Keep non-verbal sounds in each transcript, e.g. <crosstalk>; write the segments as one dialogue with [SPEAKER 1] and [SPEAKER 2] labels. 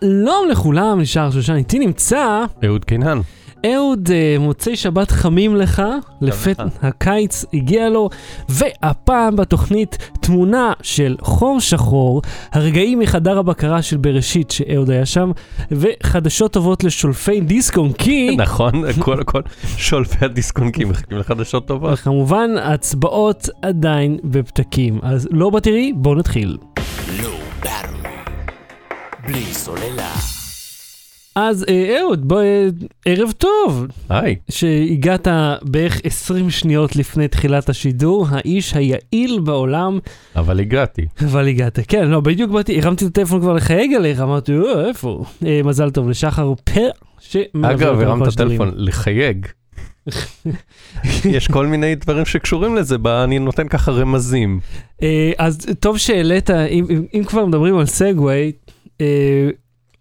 [SPEAKER 1] שלום לכולם, נשאר שושן, איתי נמצא
[SPEAKER 2] אהוד קינן.
[SPEAKER 1] אהוד, אה, מוצאי שבת חמים לך, לפת הקיץ הגיע לו, והפעם בתוכנית תמונה של חור שחור, הרגעים מחדר הבקרה של בראשית שאהוד היה שם, וחדשות טובות לשולפי דיסקון כי... <laughs>
[SPEAKER 2] נכון, כל כל שולפי הדיסקונקים מחכים לחדשות טובות.
[SPEAKER 1] וכמובן, הצבעות עדיין בפתקים. אז לא בתראי, בואו נתחיל.
[SPEAKER 3] לא ברור. בלי סוללה.
[SPEAKER 1] אז אה, אהוד, בוא, אה, ערב טוב.
[SPEAKER 2] היי,
[SPEAKER 1] שהגעת בערך 20 שניות לפני תחילת השידור, האיש היעיל בעולם,
[SPEAKER 2] אבל הגעתי.
[SPEAKER 1] אבל הגעת. כן, לא, בדיוק באתי, הרמתי את הטלפון כבר לחייג עליך, אמרתי, "אה, איפה הוא? אה, מזל טוב לשחר פר, שמלווה
[SPEAKER 2] אגב, הרמת
[SPEAKER 1] בכל השידורים.
[SPEAKER 2] טלפון לחייג. <laughs> יש כל מיני דברים שקשורים לזה, ב- אני נותן ככה רמזים.
[SPEAKER 1] אה, אז טוב שהעלית, אם, אם, אם כבר מדברים על סגווי, אה,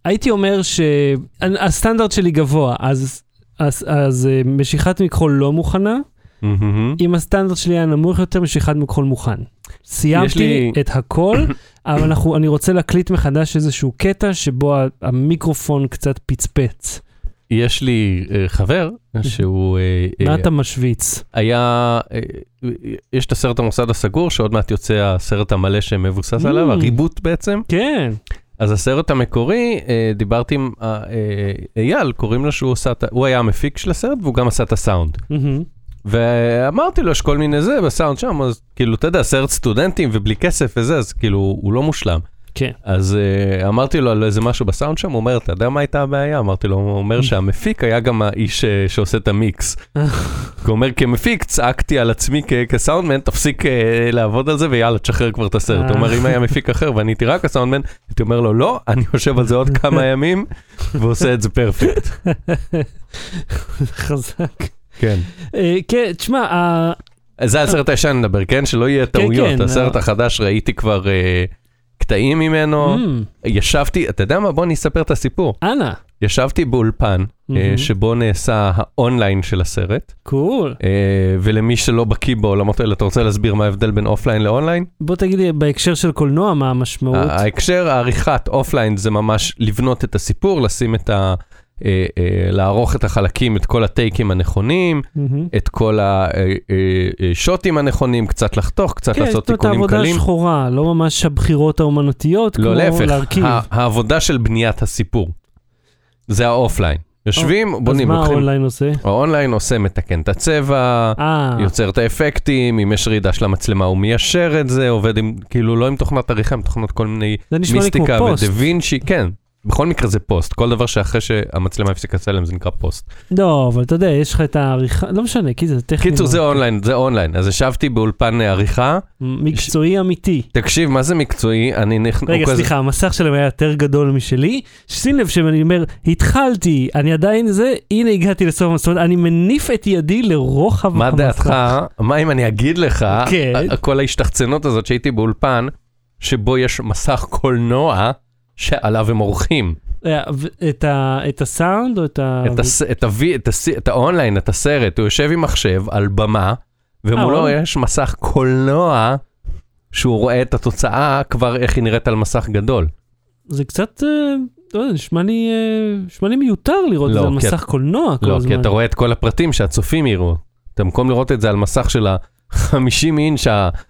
[SPEAKER 1] הייתי אומר שהסטנדרט שלי גבוה, אז, אז, אז אה, משיכת מכחול לא מוכנה,
[SPEAKER 2] מהמם.
[SPEAKER 1] אם הסטנדרט שלי היה נמוך יותר, משיכת מכחול מוכן. סיימתי
[SPEAKER 2] לי-
[SPEAKER 1] את הכל, אבל אנחנו, אני רוצה להקליט מחדש איזשהו קטע שבו המיקרופון קצת פצפץ.
[SPEAKER 2] יש לי אה, חבר שהוא אה,
[SPEAKER 1] מה
[SPEAKER 2] אה,
[SPEAKER 1] אתה משוויץ?
[SPEAKER 2] היה, אה, יש את הסרט המוסד הסגור, שעוד מעט יוצא הסרט המלא שמבוסס עליו,
[SPEAKER 1] Mm.
[SPEAKER 2] הריבוט בעצם.
[SPEAKER 1] כן.
[SPEAKER 2] אז הסרט המקורי, אה, דיברתי עם אה, אה, אייל, קוראים לו שהוא עושה, את ה- הוא היה המפיק של הסרט והוא גם עשה את הסאונד.
[SPEAKER 1] מהמם.
[SPEAKER 2] ואמרתי לו, יש כל מיני זה בסאונד שם, אז כאילו, אתה יודע, סרט סטודנטים ובלי כסף וזה, אז כאילו, הוא לא מושלם.
[SPEAKER 1] כן.
[SPEAKER 2] אז uh, אמרתי לו על איזה משהו בסאונד שם, הוא אומר, אתה יודע מה הייתה הבעיה? אמרתי לו, הוא אומר <laughs> שהמפיק היה גם האיש uh, שעושה את המיקס. <laughs> הוא אומר, כמפיק צעקתי על עצמי כסאונדמן, תפסיק uh, לעבוד על זה ויאללה, תשחרר כבר את הסרט. הוא אומר, אם היה מפיק אחר ואני הייתי רק הסאונדמן, הייתי אומר לו, לא, אני יושב על זה עוד כמה <laughs> ימים ועושה את זה perfect.
[SPEAKER 1] חזק.
[SPEAKER 2] כן.
[SPEAKER 1] כן, תשמע,
[SPEAKER 2] זה הסרט הישן נדבר, כן? שלא יהיה
[SPEAKER 1] כן,
[SPEAKER 2] טעויות. הסרט
[SPEAKER 1] אה.
[SPEAKER 2] החדש ראיתי כבר קטעים ממנו.
[SPEAKER 1] אמ,
[SPEAKER 2] ישבתי, אתה יודע מה? בוא אני אספר את הסיפור.
[SPEAKER 1] אנא,
[SPEAKER 2] ישבתי באולפן, אה,
[SPEAKER 1] מהמם.
[SPEAKER 2] שבו נעשה האונליין של הסרט,
[SPEAKER 1] cool.
[SPEAKER 2] אה, ולמי שלא בקיא בעולמות האלה, אתה רוצה להסביר מה ההבדל בין offline ל online?
[SPEAKER 1] בוא תגיד לי בהקשר של קולנוע מה המשמעות.
[SPEAKER 2] ההקשר, העריכת offline זה ממש לבנות את הסיפור, לשים את ה... אה, אה, לערוך את החלקים, את כל הטייקים הנכונים. את כל השוטים הנכונים, קצת לחתוך, קצת
[SPEAKER 1] כן,
[SPEAKER 2] לעשות
[SPEAKER 1] זאת אומרת,
[SPEAKER 2] תיקונים
[SPEAKER 1] עבודה
[SPEAKER 2] קלים.
[SPEAKER 1] שחורה, לא ממש הבחירות האומנותיות,
[SPEAKER 2] לא,
[SPEAKER 1] כמו
[SPEAKER 2] להפך,
[SPEAKER 1] להרכיב.
[SPEAKER 2] ה- העבודה של בניית הסיפור. זה ה offline. יושבים,
[SPEAKER 1] אז
[SPEAKER 2] בונים,
[SPEAKER 1] מה
[SPEAKER 2] לוקחים...
[SPEAKER 1] האונליין עושה?
[SPEAKER 2] האונליין עושה, מתקן את הצבע,
[SPEAKER 1] אה,
[SPEAKER 2] יוצר את האפקטים, אם יש רעידה של המצלמה הוא מיישר את זה, עובד עם, כאילו לא עם תוכנת עריכה, עם תוכנת כל מיני
[SPEAKER 1] Mistika.
[SPEAKER 2] ו DaVinci, כן. בכל מקרה זה פוסט, כל דבר שאחרי שהמצלמה הפסיקה לצלם זה נקרא פוסט.
[SPEAKER 1] לא, אבל אתה יודע, יש לך את העריכה, לא משנה, כי זה טכני.
[SPEAKER 2] קיצור זה. אונליין, זה אונליין, אז ישבתי באולפן עריכה,
[SPEAKER 1] מקצועי אמיתי.
[SPEAKER 2] תקשיב, מה זה מקצועי? אני נכנס...
[SPEAKER 1] רגע, סליחה, המסך שלהם היה יותר גדול משלי. שים לב שאני אומר, התחלתי, אני עדיין זה, הנה הגעתי לסוף המסורת, אני מניף את ידי לרוחב
[SPEAKER 2] מה
[SPEAKER 1] המסך.
[SPEAKER 2] דעתך, מה אם אני אגיד לך,
[SPEAKER 1] כן.
[SPEAKER 2] כל ההשתחצנות הזאת שהייתי באולפן, שבו יש מסך קולנוע שעליו הם עורכים.
[SPEAKER 1] אה, את ה- את הסאונד או את ה...
[SPEAKER 2] את, הס, את, הווי, את, הס, את האונליין, את הסרט, הוא יושב עם מחשב על במה, ומולו
[SPEAKER 1] וואלה.
[SPEAKER 2] יש מסך קולנוע, שהוא רואה את התוצאה כבר איך היא נראית על מסך גדול.
[SPEAKER 1] זה קצת, אה, לא יודע, נשמע לי אה, נשמע לי מיותר לראות את
[SPEAKER 2] לא,
[SPEAKER 1] זה על מסך קולנוע כל
[SPEAKER 2] לא,
[SPEAKER 1] הזמן.
[SPEAKER 2] כי אתה רואה את כל הפרטים שהצופים יראו. אתה במקום לראות את זה על מסך של ה-50 אינץ'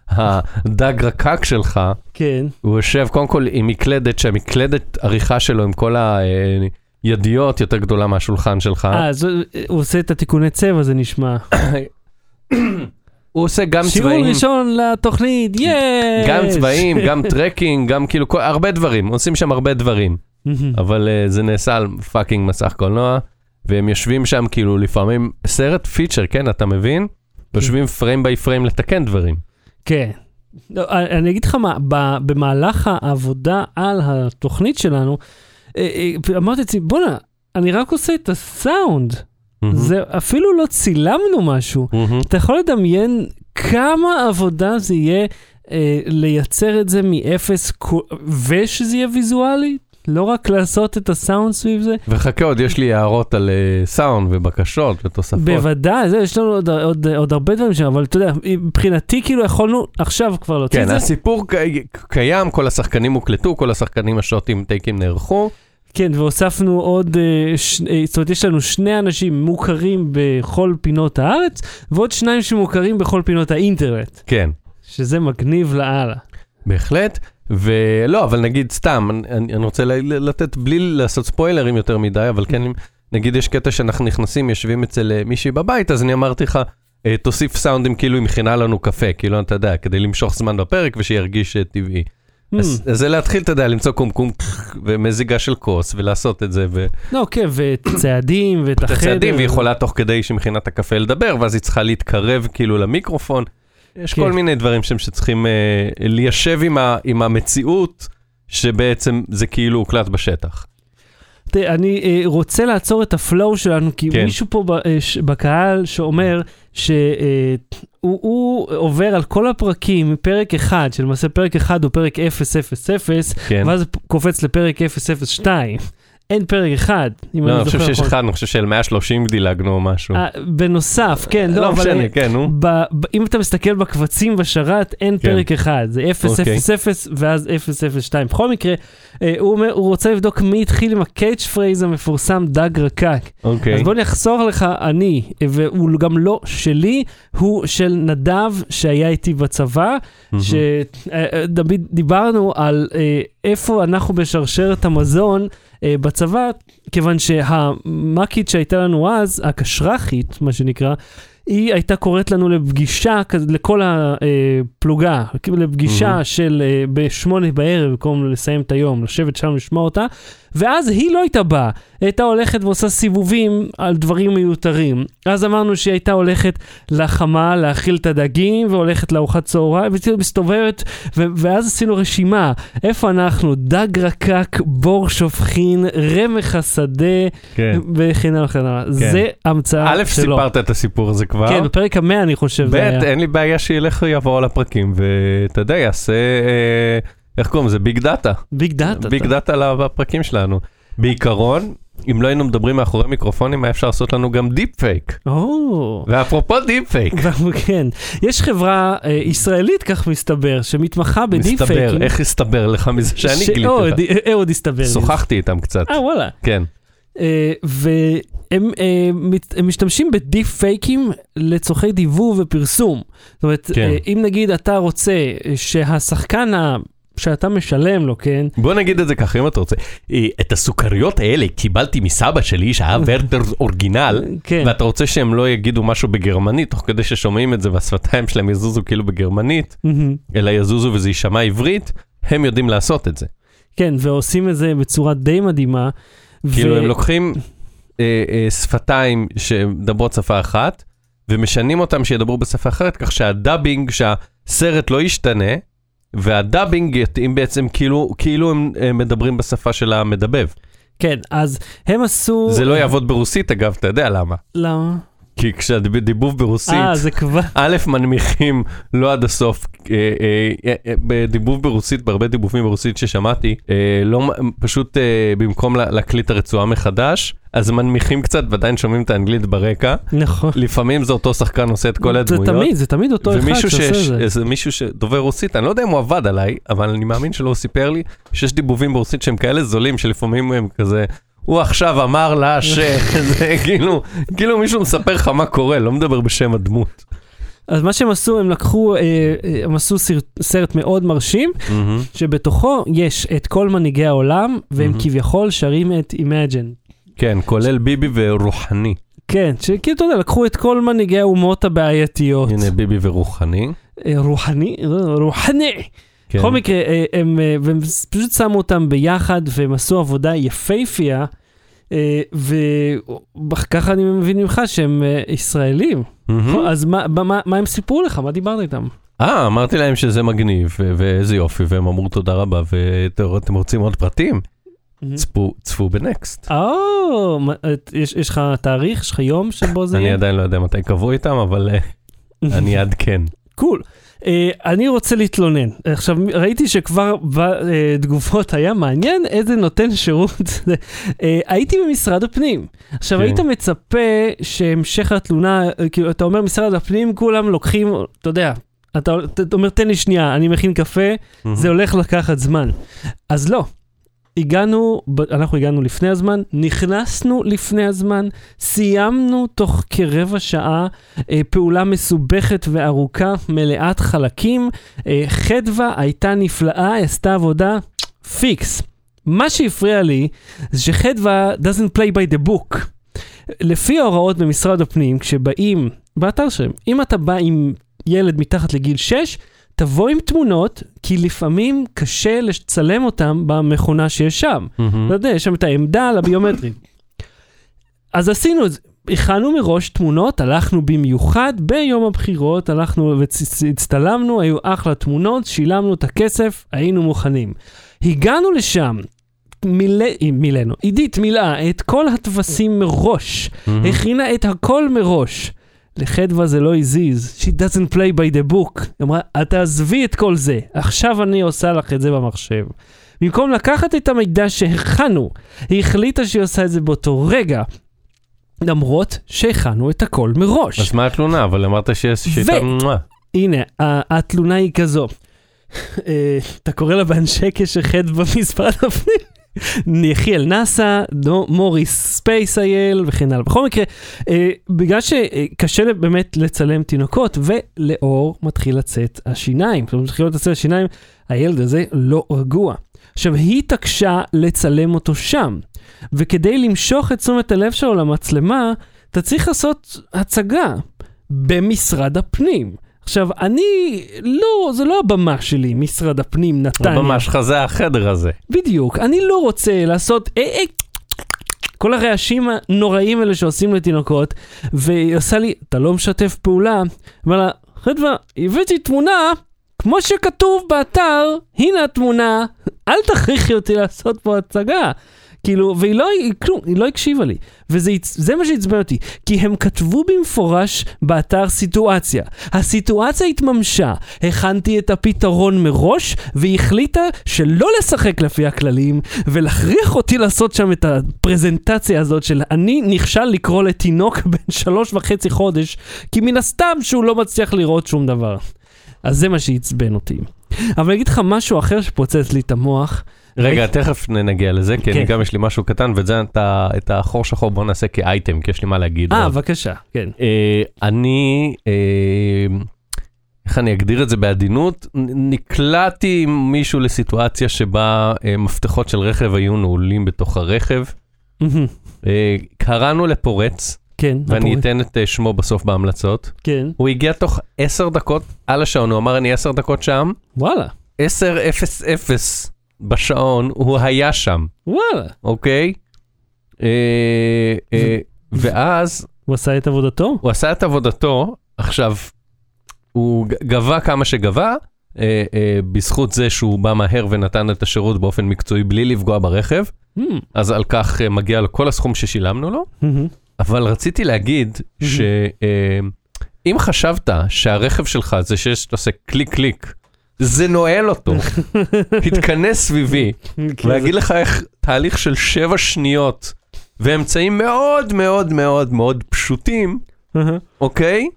[SPEAKER 2] הדג רקק שלך,
[SPEAKER 1] כן.
[SPEAKER 2] הוא יושב קודם כל עם מקלדת, שהמקלדת עריכה שלו עם כל הידיות יותר גדולה מהשולחן שלך.
[SPEAKER 1] אה, אז הוא- עושה את התיקוני צבע, זה נשמע.
[SPEAKER 2] הוא עושה גם
[SPEAKER 1] שיעור
[SPEAKER 2] צבעים,
[SPEAKER 1] ראשון לתוכנית, יש!
[SPEAKER 2] גם צבעים, גם tracking, גם כאילו כל- הרבה דברים, עושים שם הרבה דברים. אבל uh, זה נעשה על fucking מסך קולנוע, והם יושבים שם כאילו לפעמים, סרט feature, כן, אתה מבין? יושבים frame by frame לתקן דברים.
[SPEAKER 1] כן. לא, אני אגיד לך מה, במהלך העבודה על התוכנית שלנו, אה, אה, אמרתי לעצמי, בואנה, אני רק עושה את הסאונד. זה אפילו לא צילמנו משהו. אתה יכול לדמיין כמה עבודה זה יהיה אה, לייצר את זה מאפס, ושזה יהיה ויזואלי? לא רק לעשות את הסאונד סביב זה?
[SPEAKER 2] וחכה עוד, יש לי הערות על אה, סאונד ובקשות ותוספות.
[SPEAKER 1] בוודאי, זה, יש לנו עוד, עוד, עוד הרבה דברים שם, אבל אתה יודע, מבחינתי כאילו יכולנו עכשיו כבר להוציא
[SPEAKER 2] כן,
[SPEAKER 1] את זה.
[SPEAKER 2] הסיפור ק- קיים, כל השחקנים הוקלטו, כל השחקנים השוטים טייקים נערכו,
[SPEAKER 1] כן, והוספנו עוד, אה, ש... אה, זאת אומרת, יש לנו שני אנשים מוכרים בכל פינות הארץ, ועוד שניים שמוכרים בכל פינות האינטרנט,
[SPEAKER 2] כן,
[SPEAKER 1] שזה מגניב לאללה.
[SPEAKER 2] בהחלט. ולא, אבל נגיד סתם, אני, אני רוצה לתת, בלי לעשות ספוילרים יותר מדי, אבל כן, נגיד יש קטע שאנחנו נכנסים, יושבים אצל אה, מישהי בבית, אז אני אמרתי לך, אה, תוסיף סאונדים כאילו היא מכינה לנו קפה, כאילו, אתה יודע, כדי למשוך זמן בפרק ושירגיש אה, טבעי.
[SPEAKER 1] Hmm.
[SPEAKER 2] אז זה להתחיל, אתה יודע, למצוא קומקום ומזיגה של כוס ולעשות את זה, ו-
[SPEAKER 1] לא, כן, ואת הצעדים, ואת
[SPEAKER 2] את
[SPEAKER 1] החדר.
[SPEAKER 2] הצעדים, והיא יכולה תוך כדי שהיא מכינה את הקפה לדבר, ואז היא צריכה להתקרב כאילו למיקרופון. יש
[SPEAKER 1] כן.
[SPEAKER 2] כל מיני דברים שם שצריכים אה, ליישב עם, ה, עם המציאות, שבעצם זה כאילו הוקלט בשטח.
[SPEAKER 1] תראה, אני אה, רוצה לעצור את הפלואו שלנו, כי
[SPEAKER 2] כן.
[SPEAKER 1] מישהו פה ב, אה, ש, בקהל שאומר שהוא אה, עובר על כל הפרקים מפרק 1, שלמעשה פרק 1 הוא פרק 000,
[SPEAKER 2] כן.
[SPEAKER 1] ואז קופץ לפרק 002. אין פרק 1, אם
[SPEAKER 2] לא,
[SPEAKER 1] אני
[SPEAKER 2] אני חושב
[SPEAKER 1] זוכר
[SPEAKER 2] שיש
[SPEAKER 1] נכון.
[SPEAKER 2] אחד, אני חושב של 130 דילגנו או משהו.
[SPEAKER 1] אה, בנוסף, כן, לא,
[SPEAKER 2] לא. משנה, כן, נו.
[SPEAKER 1] ב, ב, אם אתה מסתכל בקבצים בשרת, אין
[SPEAKER 2] כן.
[SPEAKER 1] פרק אחד, זה 000
[SPEAKER 2] אוקיי.
[SPEAKER 1] ואז 002. בכל מקרה, אה, הוא, אומר, הוא רוצה לבדוק מי התחיל עם ה catchphrase המפורסם דג רקק.
[SPEAKER 2] אוקיי.
[SPEAKER 1] אז בוא אני אחסוך לך, אני, והוא גם לא שלי, הוא של נדב שהיה איתי בצבא, דיברנו על אה, איפה אנחנו בשרשרת המזון בצבא, כיוון שהמ"כית שהייתה לנו אז, הקשרחית, מה שנקרא, היא הייתה קוראת לנו לפגישה, לכל הפלוגה, כאילו לפגישה
[SPEAKER 2] מהמם.
[SPEAKER 1] של אה, בשמונה בערב, במקום לסיים את היום, לשבת שם לשמוע אותה, ואז היא לא הייתה באה, היא הייתה הולכת ועושה סיבובים על דברים מיותרים. אז אמרנו שהיא הייתה הולכת לחמה להאכיל את הדגים, והולכת לארוחת צהריים, וכאילו מסתובבת, ו- ואז עשינו רשימה, איפה אנחנו? דג רקק, בור שופכין, רמח השדה,
[SPEAKER 2] כן.
[SPEAKER 1] וכן הלאה וכן הלאה. זה המצאה
[SPEAKER 2] א',
[SPEAKER 1] שלו.
[SPEAKER 2] סיפרת את הסיפור הזה כבר.
[SPEAKER 1] כן, בפרק המאה אני חושב
[SPEAKER 2] ב'. אין לי בעיה שילך ויעבור על הפרקים, ואתה יודע, יעשה, אה, איך קוראים לזה? Big data.
[SPEAKER 1] Big data.
[SPEAKER 2] Big data לפרקים שלנו. בעיקרון, אם לא היינו מדברים מאחורי מיקרופונים, היה אפשר לעשות לנו גם deep fake.
[SPEAKER 1] או.
[SPEAKER 2] ואפרופו deep fake, <laughs>
[SPEAKER 1] כן, יש חברה אה, ישראלית, כך מסתבר, שמתמחה ב deep
[SPEAKER 2] מסתבר,
[SPEAKER 1] פייקים.
[SPEAKER 2] איך הסתבר לך מזה שאני גיליתי
[SPEAKER 1] שאהוד,
[SPEAKER 2] לך?
[SPEAKER 1] אהוד הסתבר.
[SPEAKER 2] שוחחתי איתם קצת,
[SPEAKER 1] אה, וואלה.
[SPEAKER 2] כן.
[SPEAKER 1] אה, והם אה, מת- משתמשים ב deep fake ים לצורכי דיבוב ופרסום. זאת אומרת,
[SPEAKER 2] כן.
[SPEAKER 1] אה, אם נגיד אתה רוצה שהשחקן ה... שאתה משלם לו, כן?
[SPEAKER 2] בוא נגיד את זה ככה, אם אתה רוצה. אה, את הסוכריות האלה קיבלתי מסבא שלי, שהיה <laughs> ורטר אורגינל,
[SPEAKER 1] כן.
[SPEAKER 2] ואתה רוצה שהם לא יגידו משהו בגרמנית, תוך כדי ששומעים את זה והשפתיים שלהם יזוזו כאילו בגרמנית. אלא יזוזו וזה יישמע עברית, הם יודעים לעשות את זה.
[SPEAKER 1] כן, ועושים את זה בצורה די מדהימה.
[SPEAKER 2] כאילו
[SPEAKER 1] ו-
[SPEAKER 2] הם לוקחים אה, אה, שפתיים שמדברות שפה אחת, ומשנים אותם שידברו בשפה אחרת, כך שהדאבינג, שהסרט לא ישתנה, והדאבינג יתאים בעצם כאילו, כאילו הם, הם מדברים בשפה של המדבב.
[SPEAKER 1] כן, אז הם עשו...
[SPEAKER 2] זה לא יעבוד ברוסית אגב, אתה יודע למה.
[SPEAKER 1] למה?
[SPEAKER 2] כי כשהדיבוב ברוסית,
[SPEAKER 1] אה, זה כבר...
[SPEAKER 2] א', מנמיכים לא עד הסוף, אה, אה, אה, בדיבוב ברוסית, בהרבה דיבובים ברוסית ששמעתי, לא, פשוט במקום לה- להקליט הרצועה מחדש, אז מנמיכים קצת ועדיין שומעים את האנגלית ברקע.
[SPEAKER 1] נכון.
[SPEAKER 2] לפעמים זה אותו שחקן עושה את כל
[SPEAKER 1] זה
[SPEAKER 2] הדמויות.
[SPEAKER 1] תמיד, זה תמיד אותו אחד
[SPEAKER 2] ומישהו
[SPEAKER 1] שעושה את זה.
[SPEAKER 2] איזה מישהו שדובר רוסית, אני לא יודע אם הוא עבד עליי, אבל אני מאמין שלא הוא סיפר לי שיש דיבובים ברוסית שהם כאלה זולים שלפעמים הם כזה, הוא עכשיו אמר לה <laughs> ש... זה כאילו, כאילו מישהו מספר לך מה קורה, לא מדבר בשם הדמות.
[SPEAKER 1] אז מה שהם עשו, הם לקחו, אה, אה, הם עשו סרט, סרט מאוד מרשים, שבתוכו יש את כל מנהיגי העולם, והם
[SPEAKER 2] מהמם.
[SPEAKER 1] כביכול שרים את Imagine.
[SPEAKER 2] כן, כולל ביבי ורוחני.
[SPEAKER 1] כן, שכאילו, אתה יודע, לקחו את כל מנהיגי האומות הבעייתיות.
[SPEAKER 2] הנה ביבי ורוחני.
[SPEAKER 1] אה, רוחני? רוחני.
[SPEAKER 2] כן.
[SPEAKER 1] בכל מקרה, אה, הם, אה, והם פשוט שמו אותם ביחד, והם עשו עבודה יפייפייה, אה, וככה אני מבין ממך שהם ישראלים.
[SPEAKER 2] מהמם.
[SPEAKER 1] אז מה, מה, מה הם סיפרו לך? מה דיברת איתם?
[SPEAKER 2] אה, אמרתי להם שזה מגניב, ואיזה יופי, והם אמרו תודה רבה, ואתם רוצים עוד פרטים? צפו- צפו בנקסט.
[SPEAKER 1] או, יש לך תאריך? יש לך יום שבו זה
[SPEAKER 2] אני
[SPEAKER 1] יהיה?
[SPEAKER 2] עדיין לא יודע מתי קבעו איתם, אבל אני אעדכן.
[SPEAKER 1] קול. אה, אני רוצה להתלונן. עכשיו, ראיתי שכבר בתגובות היה מעניין איזה נותן שירות. <laughs> אה, הייתי במשרד הפנים. עכשיו,
[SPEAKER 2] כן.
[SPEAKER 1] היית מצפה שהמשך התלונה, אה, כאילו, אתה אומר משרד הפנים, כולם לוקחים, אתה יודע, אתה אתה אומר, תן לי שנייה, אני מכין קפה, זה הולך לקחת זמן. אז לא. הגענו, אנחנו הגענו לפני הזמן, נכנסנו לפני הזמן, סיימנו תוך כרבע שעה אה, פעולה מסובכת וארוכה, מלאת חלקים. אה, חדווה הייתה נפלאה, עשתה עבודה פיקס. מה שהפריע לי זה שחדווה doesn't play by the book. לפי ההוראות במשרד הפנים, כשבאים, באתר שלהם, אם אתה בא עם ילד מתחת לגיל 6, תבוא עם תמונות, כי לפעמים קשה לצלם אותם במכונה שיש שם.
[SPEAKER 2] מהמם.
[SPEAKER 1] אתה יודע, יש שם את העמדה על הביומטרי. אז עשינו את זה. הכנו מראש תמונות, הלכנו במיוחד ביום הבחירות, הלכנו והצטלמנו, היו אחלה תמונות, שילמנו את הכסף, היינו מוכנים. הגענו לשם, מילא, מילאנו, עידית מילאה את כל הטפסים מראש,
[SPEAKER 2] מהמם.
[SPEAKER 1] הכינה את הכל מראש. לחדווה זה לא הזיז, she doesn't play by the book. היא אמרה, את תעזבי את כל זה, עכשיו אני עושה לך את זה במחשב. במקום לקחת את המידע שהכנו, היא החליטה שהיא עושה את זה באותו רגע, למרות שהכנו את הכל מראש.
[SPEAKER 2] אז מה התלונה? אבל אמרת שיש שיטה... מואה.
[SPEAKER 1] הנה, התלונה היא כזו. <laughs> אה, אתה קורא לה באנשי קשר חטא במשרד הפנים. יחיאל נאסא, מוריס SpaceIL וכן הלאה. בכל מקרה, אה, בגלל שקשה באמת לצלם תינוקות, ולאור מתחיל לצאת השיניים. כשהוא מתחיל לצאת השיניים, הילד הזה לא רגוע. עכשיו, היא התעקשה לצלם אותו שם, וכדי למשוך את תשומת הלב שלו למצלמה, אתה צריך לעשות הצגה במשרד הפנים. עכשיו, אני, לא, זה לא הבמה שלי, משרד הפנים, נתניה.
[SPEAKER 2] הבמה שלך זה החדר הזה.
[SPEAKER 1] בדיוק, אני לא רוצה לעשות... אה, אה, כל הרעשים הנוראים האלה שעושים לתינוקות, והיא עושה לי, אתה לא משתף פעולה? אמר לה, חדווה, הבאתי תמונה, כמו שכתוב באתר, הנה התמונה, אל תכריחי אותי לעשות פה הצגה. כאילו, והיא לא, היא, כלום, היא לא הקשיבה לי. וזה מה שעצבן אותי, כי הם כתבו במפורש באתר סיטואציה. הסיטואציה התממשה, הכנתי את הפתרון מראש, והיא החליטה שלא לשחק לפי הכללים, ולהכריח אותי לעשות שם את הפרזנטציה הזאת של אני נכשל לקרוא לתינוק <laughs> בן שלוש וחצי חודש, כי מן הסתם שהוא לא מצליח לראות שום דבר. אז זה מה שעצבן אותי. אבל אני אגיד לך משהו אחר שפוצץ לי את המוח.
[SPEAKER 2] רגע, תכף נגיע לזה, כי אני
[SPEAKER 1] כן.
[SPEAKER 2] גם יש לי משהו קטן, ואת זה את החור שחור בוא נעשה כאייטם, כי יש לי מה להגיד.
[SPEAKER 1] אה. בבקשה, כן.
[SPEAKER 2] אה, אני, אה, איך אני אגדיר את זה בעדינות? נקלעתי עם מישהו לסיטואציה שבה אה, מפתחות של רכב היו נעולים בתוך הרכב. קראנו לפורץ,
[SPEAKER 1] כן,
[SPEAKER 2] ואני
[SPEAKER 1] הפורט.
[SPEAKER 2] אתן את שמו בסוף בהמלצות.
[SPEAKER 1] כן.
[SPEAKER 2] הוא הגיע תוך עשר דקות על השעון, הוא אמר אני עשר דקות שם,
[SPEAKER 1] וואלה,
[SPEAKER 2] עשר אפס אפס בשעון, הוא היה שם,
[SPEAKER 1] וואלה.
[SPEAKER 2] אוקיי? אה, אה, ואז
[SPEAKER 1] הוא עשה את עבודתו?
[SPEAKER 2] הוא עשה את עבודתו, עכשיו, הוא גבה כמה שגבה, אה, אה, בזכות זה שהוא בא מהר ונתן את השירות באופן מקצועי בלי לפגוע ברכב,
[SPEAKER 1] מהמם.
[SPEAKER 2] אז על כך אה, מגיע לו כל הסכום ששילמנו לו,
[SPEAKER 1] מהמם.
[SPEAKER 2] אבל רציתי להגיד שאם חשבת שהרכב שלך זה שיש, אתה עושה קליק קליק, זה נועל אותו, <laughs> תתכנס סביבי,
[SPEAKER 1] כן,
[SPEAKER 2] ואגיד לך איך תהליך של שבע שניות ואמצעים מאוד מאוד מאוד מאוד פשוטים. אוקיי?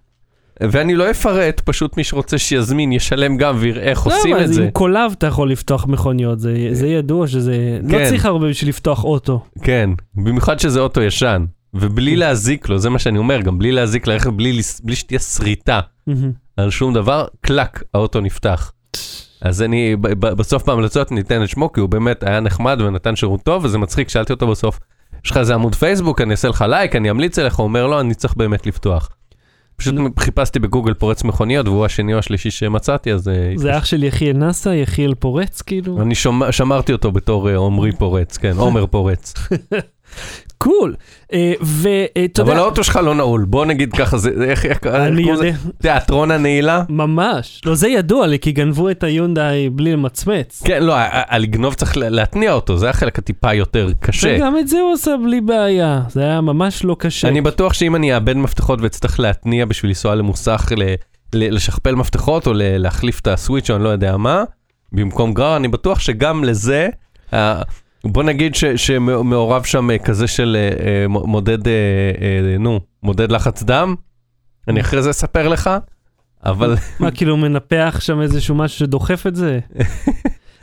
[SPEAKER 2] ואני לא אפרט, פשוט מי שרוצה שיזמין ישלם גם ויראה איך
[SPEAKER 1] לא,
[SPEAKER 2] עושים
[SPEAKER 1] אבל
[SPEAKER 2] את
[SPEAKER 1] זה. עם קולב אתה יכול לפתוח מכוניות, זה זה ידוע שזה... לא
[SPEAKER 2] כן.
[SPEAKER 1] צריך הרבה בשביל לפתוח אוטו.
[SPEAKER 2] כן, במיוחד שזה אוטו ישן. ובלי להזיק לו, זה מה שאני אומר, גם בלי להזיק לרכב, בלי, בלי שתהיה שריטה. על שום דבר, קלק, האוטו נפתח. אז אני, בסוף בהמלצות ניתן את שמו, כי הוא באמת היה נחמד ונתן שירות טוב, וזה מצחיק, שאלתי אותו בסוף, יש לך איזה עמוד פייסבוק, אני אעשה לך לייק, אני אמליץ עליך, הוא אומר, לא, אני צריך באמת לפתוח. פשוט חיפשתי בגוגל פורץ מכוניות, והוא השני או השלישי שמצאתי, אז... אה,
[SPEAKER 1] זה אח של יחיאל נאסא, יחיאל פורץ כאילו?
[SPEAKER 2] אני שמרתי אותו בתור אה, עומרי פורץ, כן, <laughs> עומר פורץ. <laughs>
[SPEAKER 1] Cool. אה, ואתה
[SPEAKER 2] אבל
[SPEAKER 1] יודע,
[SPEAKER 2] האוטו שלך לא נעול, בוא נגיד ככה, זה, איך, איך,
[SPEAKER 1] אני יודע,
[SPEAKER 2] תיאטרון הנעילה?
[SPEAKER 1] ממש. לא, זה ידוע לי, כי גנבו את היונדאי בלי למצמץ.
[SPEAKER 2] כן, לא, הלגנוב צריך לה- להתניע אותו, זה החלק הטיפה יותר קשה.
[SPEAKER 1] וגם את זה הוא עשה בלי בעיה, זה היה ממש לא קשה.
[SPEAKER 2] אני בטוח שאם אני אאבד מפתחות ואצטרך להתניע בשביל לנסוע למוסך לשכפל מפתחות או להחליף את הסוויץ' או אני לא יודע מה, במקום גרר, אני בטוח שגם לזה, אה, בוא נגיד ש- שמעורב שם אה, כזה של אה, אה, מודד, אה, אה, נו, מודד לחץ דם, אני אחרי זה אספר לך, אבל <laughs>
[SPEAKER 1] מה, כאילו מנפח שם איזשהו משהו שדוחף את זה?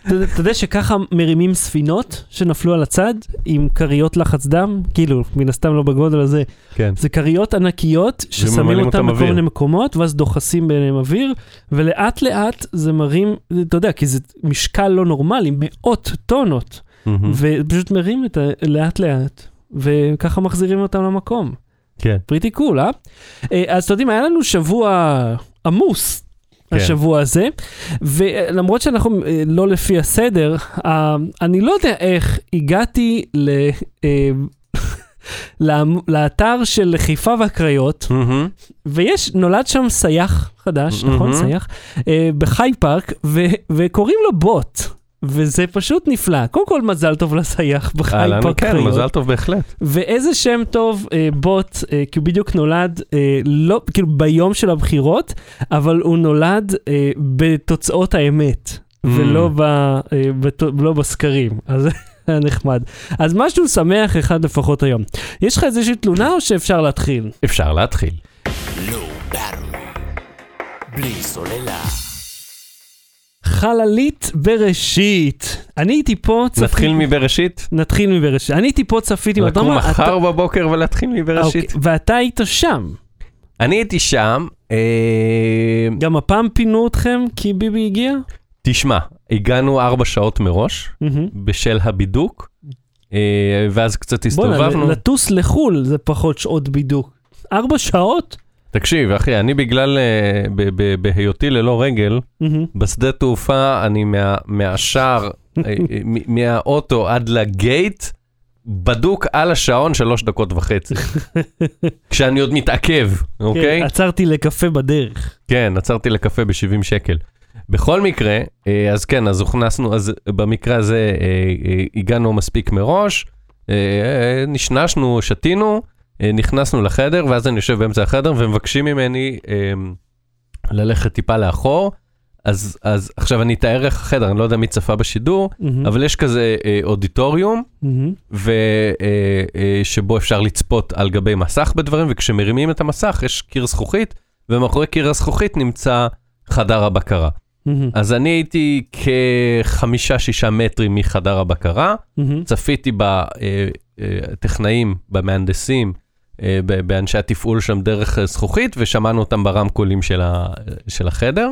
[SPEAKER 1] אתה יודע- שככה מרימים ספינות שנפלו על הצד עם כריות לחץ דם? כאילו, מן הסתם לא בגודל הזה.
[SPEAKER 2] כן.
[SPEAKER 1] זה כריות ענקיות ששמים אותן בכל. מיני מקומות, ואז דוחסים ביניהם אוויר, ולאט לאט זה מרים, אתה יודע, כי זה משקל לא נורמלי, מאות טונות. ופשוט מרים את ה... לאט לאט, וככה מחזירים אותם למקום.
[SPEAKER 2] כן.
[SPEAKER 1] Pretty cool, אה? אה, אז אתם יודעים, היה לנו שבוע עמוס.
[SPEAKER 2] כן.
[SPEAKER 1] השבוע הזה, ולמרות שאנחנו אה, לא לפי הסדר, אה, אני לא יודע איך הגעתי ל... <laughs> לאתר של חיפה והקריות,
[SPEAKER 2] מהמם.
[SPEAKER 1] ויש, נולד שם סייח חדש, נכון?
[SPEAKER 2] מהמם.
[SPEAKER 1] סייח, אה, בחי פארק, ו- וקוראים לו בוט, וזה פשוט נפלא. קודם כל, מזל טוב לסייח בחי פארק
[SPEAKER 2] כן. מזל טוב בהחלט.
[SPEAKER 1] ואיזה שם טוב אה, בוט, אה, כי הוא בדיוק נולד, אה, לא, כאילו ביום של הבחירות, אבל הוא נולד אה, בתוצאות האמת, ולא ב, אה, בת, לא בסקרים. אז <laughs> היה נחמד. אז משהו שמח אחד לפחות היום. יש לך איזושהי תלונה או שאפשר להתחיל?
[SPEAKER 2] אפשר להתחיל.
[SPEAKER 3] בלי סוללה.
[SPEAKER 1] חללית בראשית. אני הייתי פה, צפיתי...
[SPEAKER 2] נתחיל מבראשית?
[SPEAKER 1] נתחיל מבראשית. אני הייתי פה, צפיתי...
[SPEAKER 2] לקום
[SPEAKER 1] אתה
[SPEAKER 2] מחר בבוקר ולהתחיל
[SPEAKER 1] אתה...
[SPEAKER 2] מבראשית?
[SPEAKER 1] אוקיי, ואתה היית שם.
[SPEAKER 2] אני הייתי שם, אה,
[SPEAKER 1] גם הפעם פינו אתכם כי ביבי הגיע?
[SPEAKER 2] תשמע, הגענו ארבע שעות מראש,
[SPEAKER 1] מהמם.
[SPEAKER 2] בשל הבידוק, אה, ואז קצת
[SPEAKER 1] בוא'נה,
[SPEAKER 2] הסתובבנו.
[SPEAKER 1] לטוס לחו"ל זה פחות שעות בידוק. ארבע שעות?
[SPEAKER 2] תקשיב, אחי, אני בגלל, אה, בהיותי ללא רגל. בשדה תעופה, אני מה- מהשער, אה, אה, מהאוטו עד לגייט, בדוק על השעון שלוש דקות וחצי. <laughs> כשאני עוד מתעכב, אוקיי?
[SPEAKER 1] כן, עצרתי לקפה בדרך.
[SPEAKER 2] כן, עצרתי לקפה ב-70 שקל. בכל מקרה, אז כן, אז הוכנסנו, אז במקרה הזה הגענו מספיק מראש, נשנשנו, שתינו, נכנסנו לחדר, ואז אני יושב באמצע החדר ומבקשים ממני אה, ללכת טיפה לאחור. אז, אז עכשיו אני אתאר איך החדר, אני לא יודע מי צפה בשידור,
[SPEAKER 1] מהמם.
[SPEAKER 2] אבל יש כזה אה, אודיטוריום,
[SPEAKER 1] מהמם.
[SPEAKER 2] ו, אה, אה, שבו אפשר לצפות על גבי מסך בדברים, וכשמרימים את המסך יש קיר זכוכית, ומאחורי קיר הזכוכית נמצא חדר הבקרה.
[SPEAKER 1] מהמם.
[SPEAKER 2] אז אני הייתי כחמישה-שישה מטרים מחדר הבקרה,
[SPEAKER 1] מהמם.
[SPEAKER 2] צפיתי בטכנאים, במהנדסים, אה, באנשי התפעול שם דרך אה, זכוכית, ושמענו אותם ברמקולים של, ה, של החדר.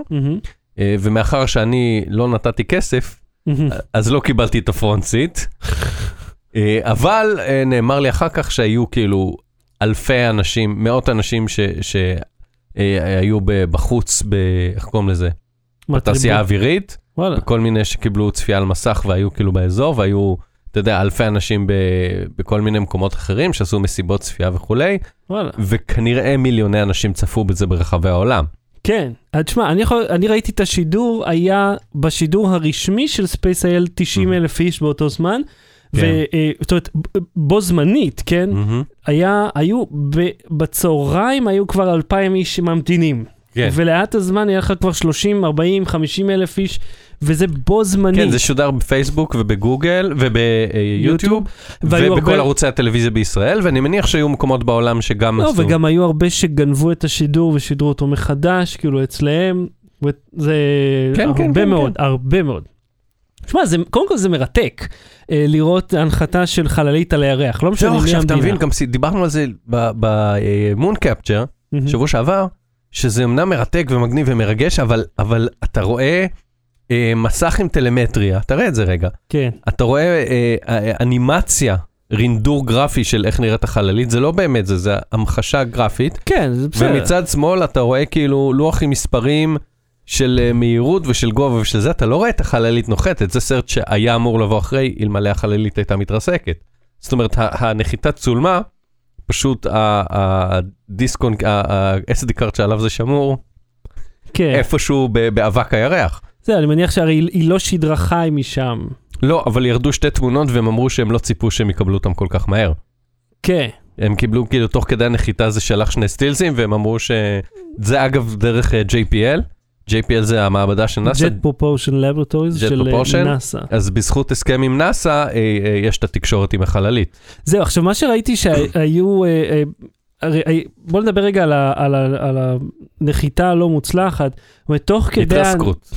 [SPEAKER 2] אה, ומאחר שאני לא נתתי כסף,
[SPEAKER 1] מהמם.
[SPEAKER 2] אז לא קיבלתי את הפרונט סיט, אה, אבל אה, נאמר לי אחר כך שהיו כאילו אלפי אנשים, מאות אנשים שהיו בחוץ, ב- איך קוראים לזה? בתעשייה האווירית,
[SPEAKER 1] וואלה.
[SPEAKER 2] כל מיני שקיבלו צפייה על מסך והיו כאילו באזור, והיו, אתה יודע, אלפי אנשים ב, בכל מיני מקומות אחרים שעשו מסיבות צפייה וכולי,
[SPEAKER 1] וואלה.
[SPEAKER 2] וכנראה מיליוני אנשים צפו בזה ברחבי העולם.
[SPEAKER 1] כן. אז תשמע, אני, יכול, אני ראיתי את השידור, היה בשידור הרשמי של SpaceIL 90 אלף איש באותו זמן.
[SPEAKER 2] כן.
[SPEAKER 1] זאת אומרת, בו זמנית, כן?
[SPEAKER 2] מהמם.
[SPEAKER 1] היה, היו, ב, בצהריים היו כבר 2,000 איש ממתינים.
[SPEAKER 2] כן.
[SPEAKER 1] ולאט הזמן היה לך כבר 30, 40, 50 אלף איש, וזה בו זמנית.
[SPEAKER 2] כן, זה שודר בפייסבוק ובגוגל וביוטיוב, ובכל
[SPEAKER 1] הרבה-
[SPEAKER 2] ערוצי הטלוויזיה בישראל, ואני מניח שהיו מקומות בעולם שגם
[SPEAKER 1] לא,
[SPEAKER 2] עשו.
[SPEAKER 1] וגם היו הרבה שגנבו את השידור ושידרו אותו מחדש, כאילו אצלהם, זה
[SPEAKER 2] כן,
[SPEAKER 1] הרבה
[SPEAKER 2] כן, כן,
[SPEAKER 1] מאוד, הרבה מאוד. שמע, זה- קודם כל זה מרתק אה, לראות הנחתה של חללית על הירח, לא משנה
[SPEAKER 2] זהו,
[SPEAKER 1] מי
[SPEAKER 2] עכשיו אתה
[SPEAKER 1] המדינה.
[SPEAKER 2] מבין, גם דיברנו על זה במון קפצ'ר,
[SPEAKER 1] מהמם.
[SPEAKER 2] שבוע שעבר, שזה אמנם מרתק ומגניב ומרגש, אבל, אבל אתה רואה אה, מסך עם טלמטריה, תראה את זה רגע,
[SPEAKER 1] כן,
[SPEAKER 2] אתה רואה אה, אה, אנימציה, רינדור גרפי של איך נראית החללית, זה לא באמת זה, זה המחשה גרפית,
[SPEAKER 1] כן, זה בסדר.
[SPEAKER 2] ומצד שמאל אתה רואה כאילו לוח עם מספרים של אה, מהירות ושל גובה ושל זה, אתה לא רואה את החללית נוחתת, זה סרט שהיה אמור לבוא אחרי, אלמלא החללית הייתה מתרסקת. זאת אומרת, הנחיתה צולמה, פשוט ה- הדיסקון, ה-SD קארט שעליו זה שמור,
[SPEAKER 1] כן,
[SPEAKER 2] איפשהו באבק הירח.
[SPEAKER 1] זה, אני מניח שהרי היא- היא לא שידרה חי משם.
[SPEAKER 2] לא, אבל ירדו שתי תמונות והם אמרו שהם לא ציפו שהם יקבלו אותם כל כך מהר.
[SPEAKER 1] כן,
[SPEAKER 2] הם קיבלו כאילו תוך כדי הנחיתה זה שלח שני סטילסים והם אמרו שזה אגב דרך אה, JPL, JPL זה המעבדה של נאסא,
[SPEAKER 1] Jet Propulsion Laboratories של? אה, נאסא.
[SPEAKER 2] אז בזכות הסכם עם נאסא אה, אה, יש את התקשורת עם החללית.
[SPEAKER 1] זהו, עכשיו מה שראיתי שהיו, <coughs> בוא נדבר רגע על, ה, על, ה, על הנחיתה הלא מוצלחת, ותוך כדי...
[SPEAKER 2] התרסקות.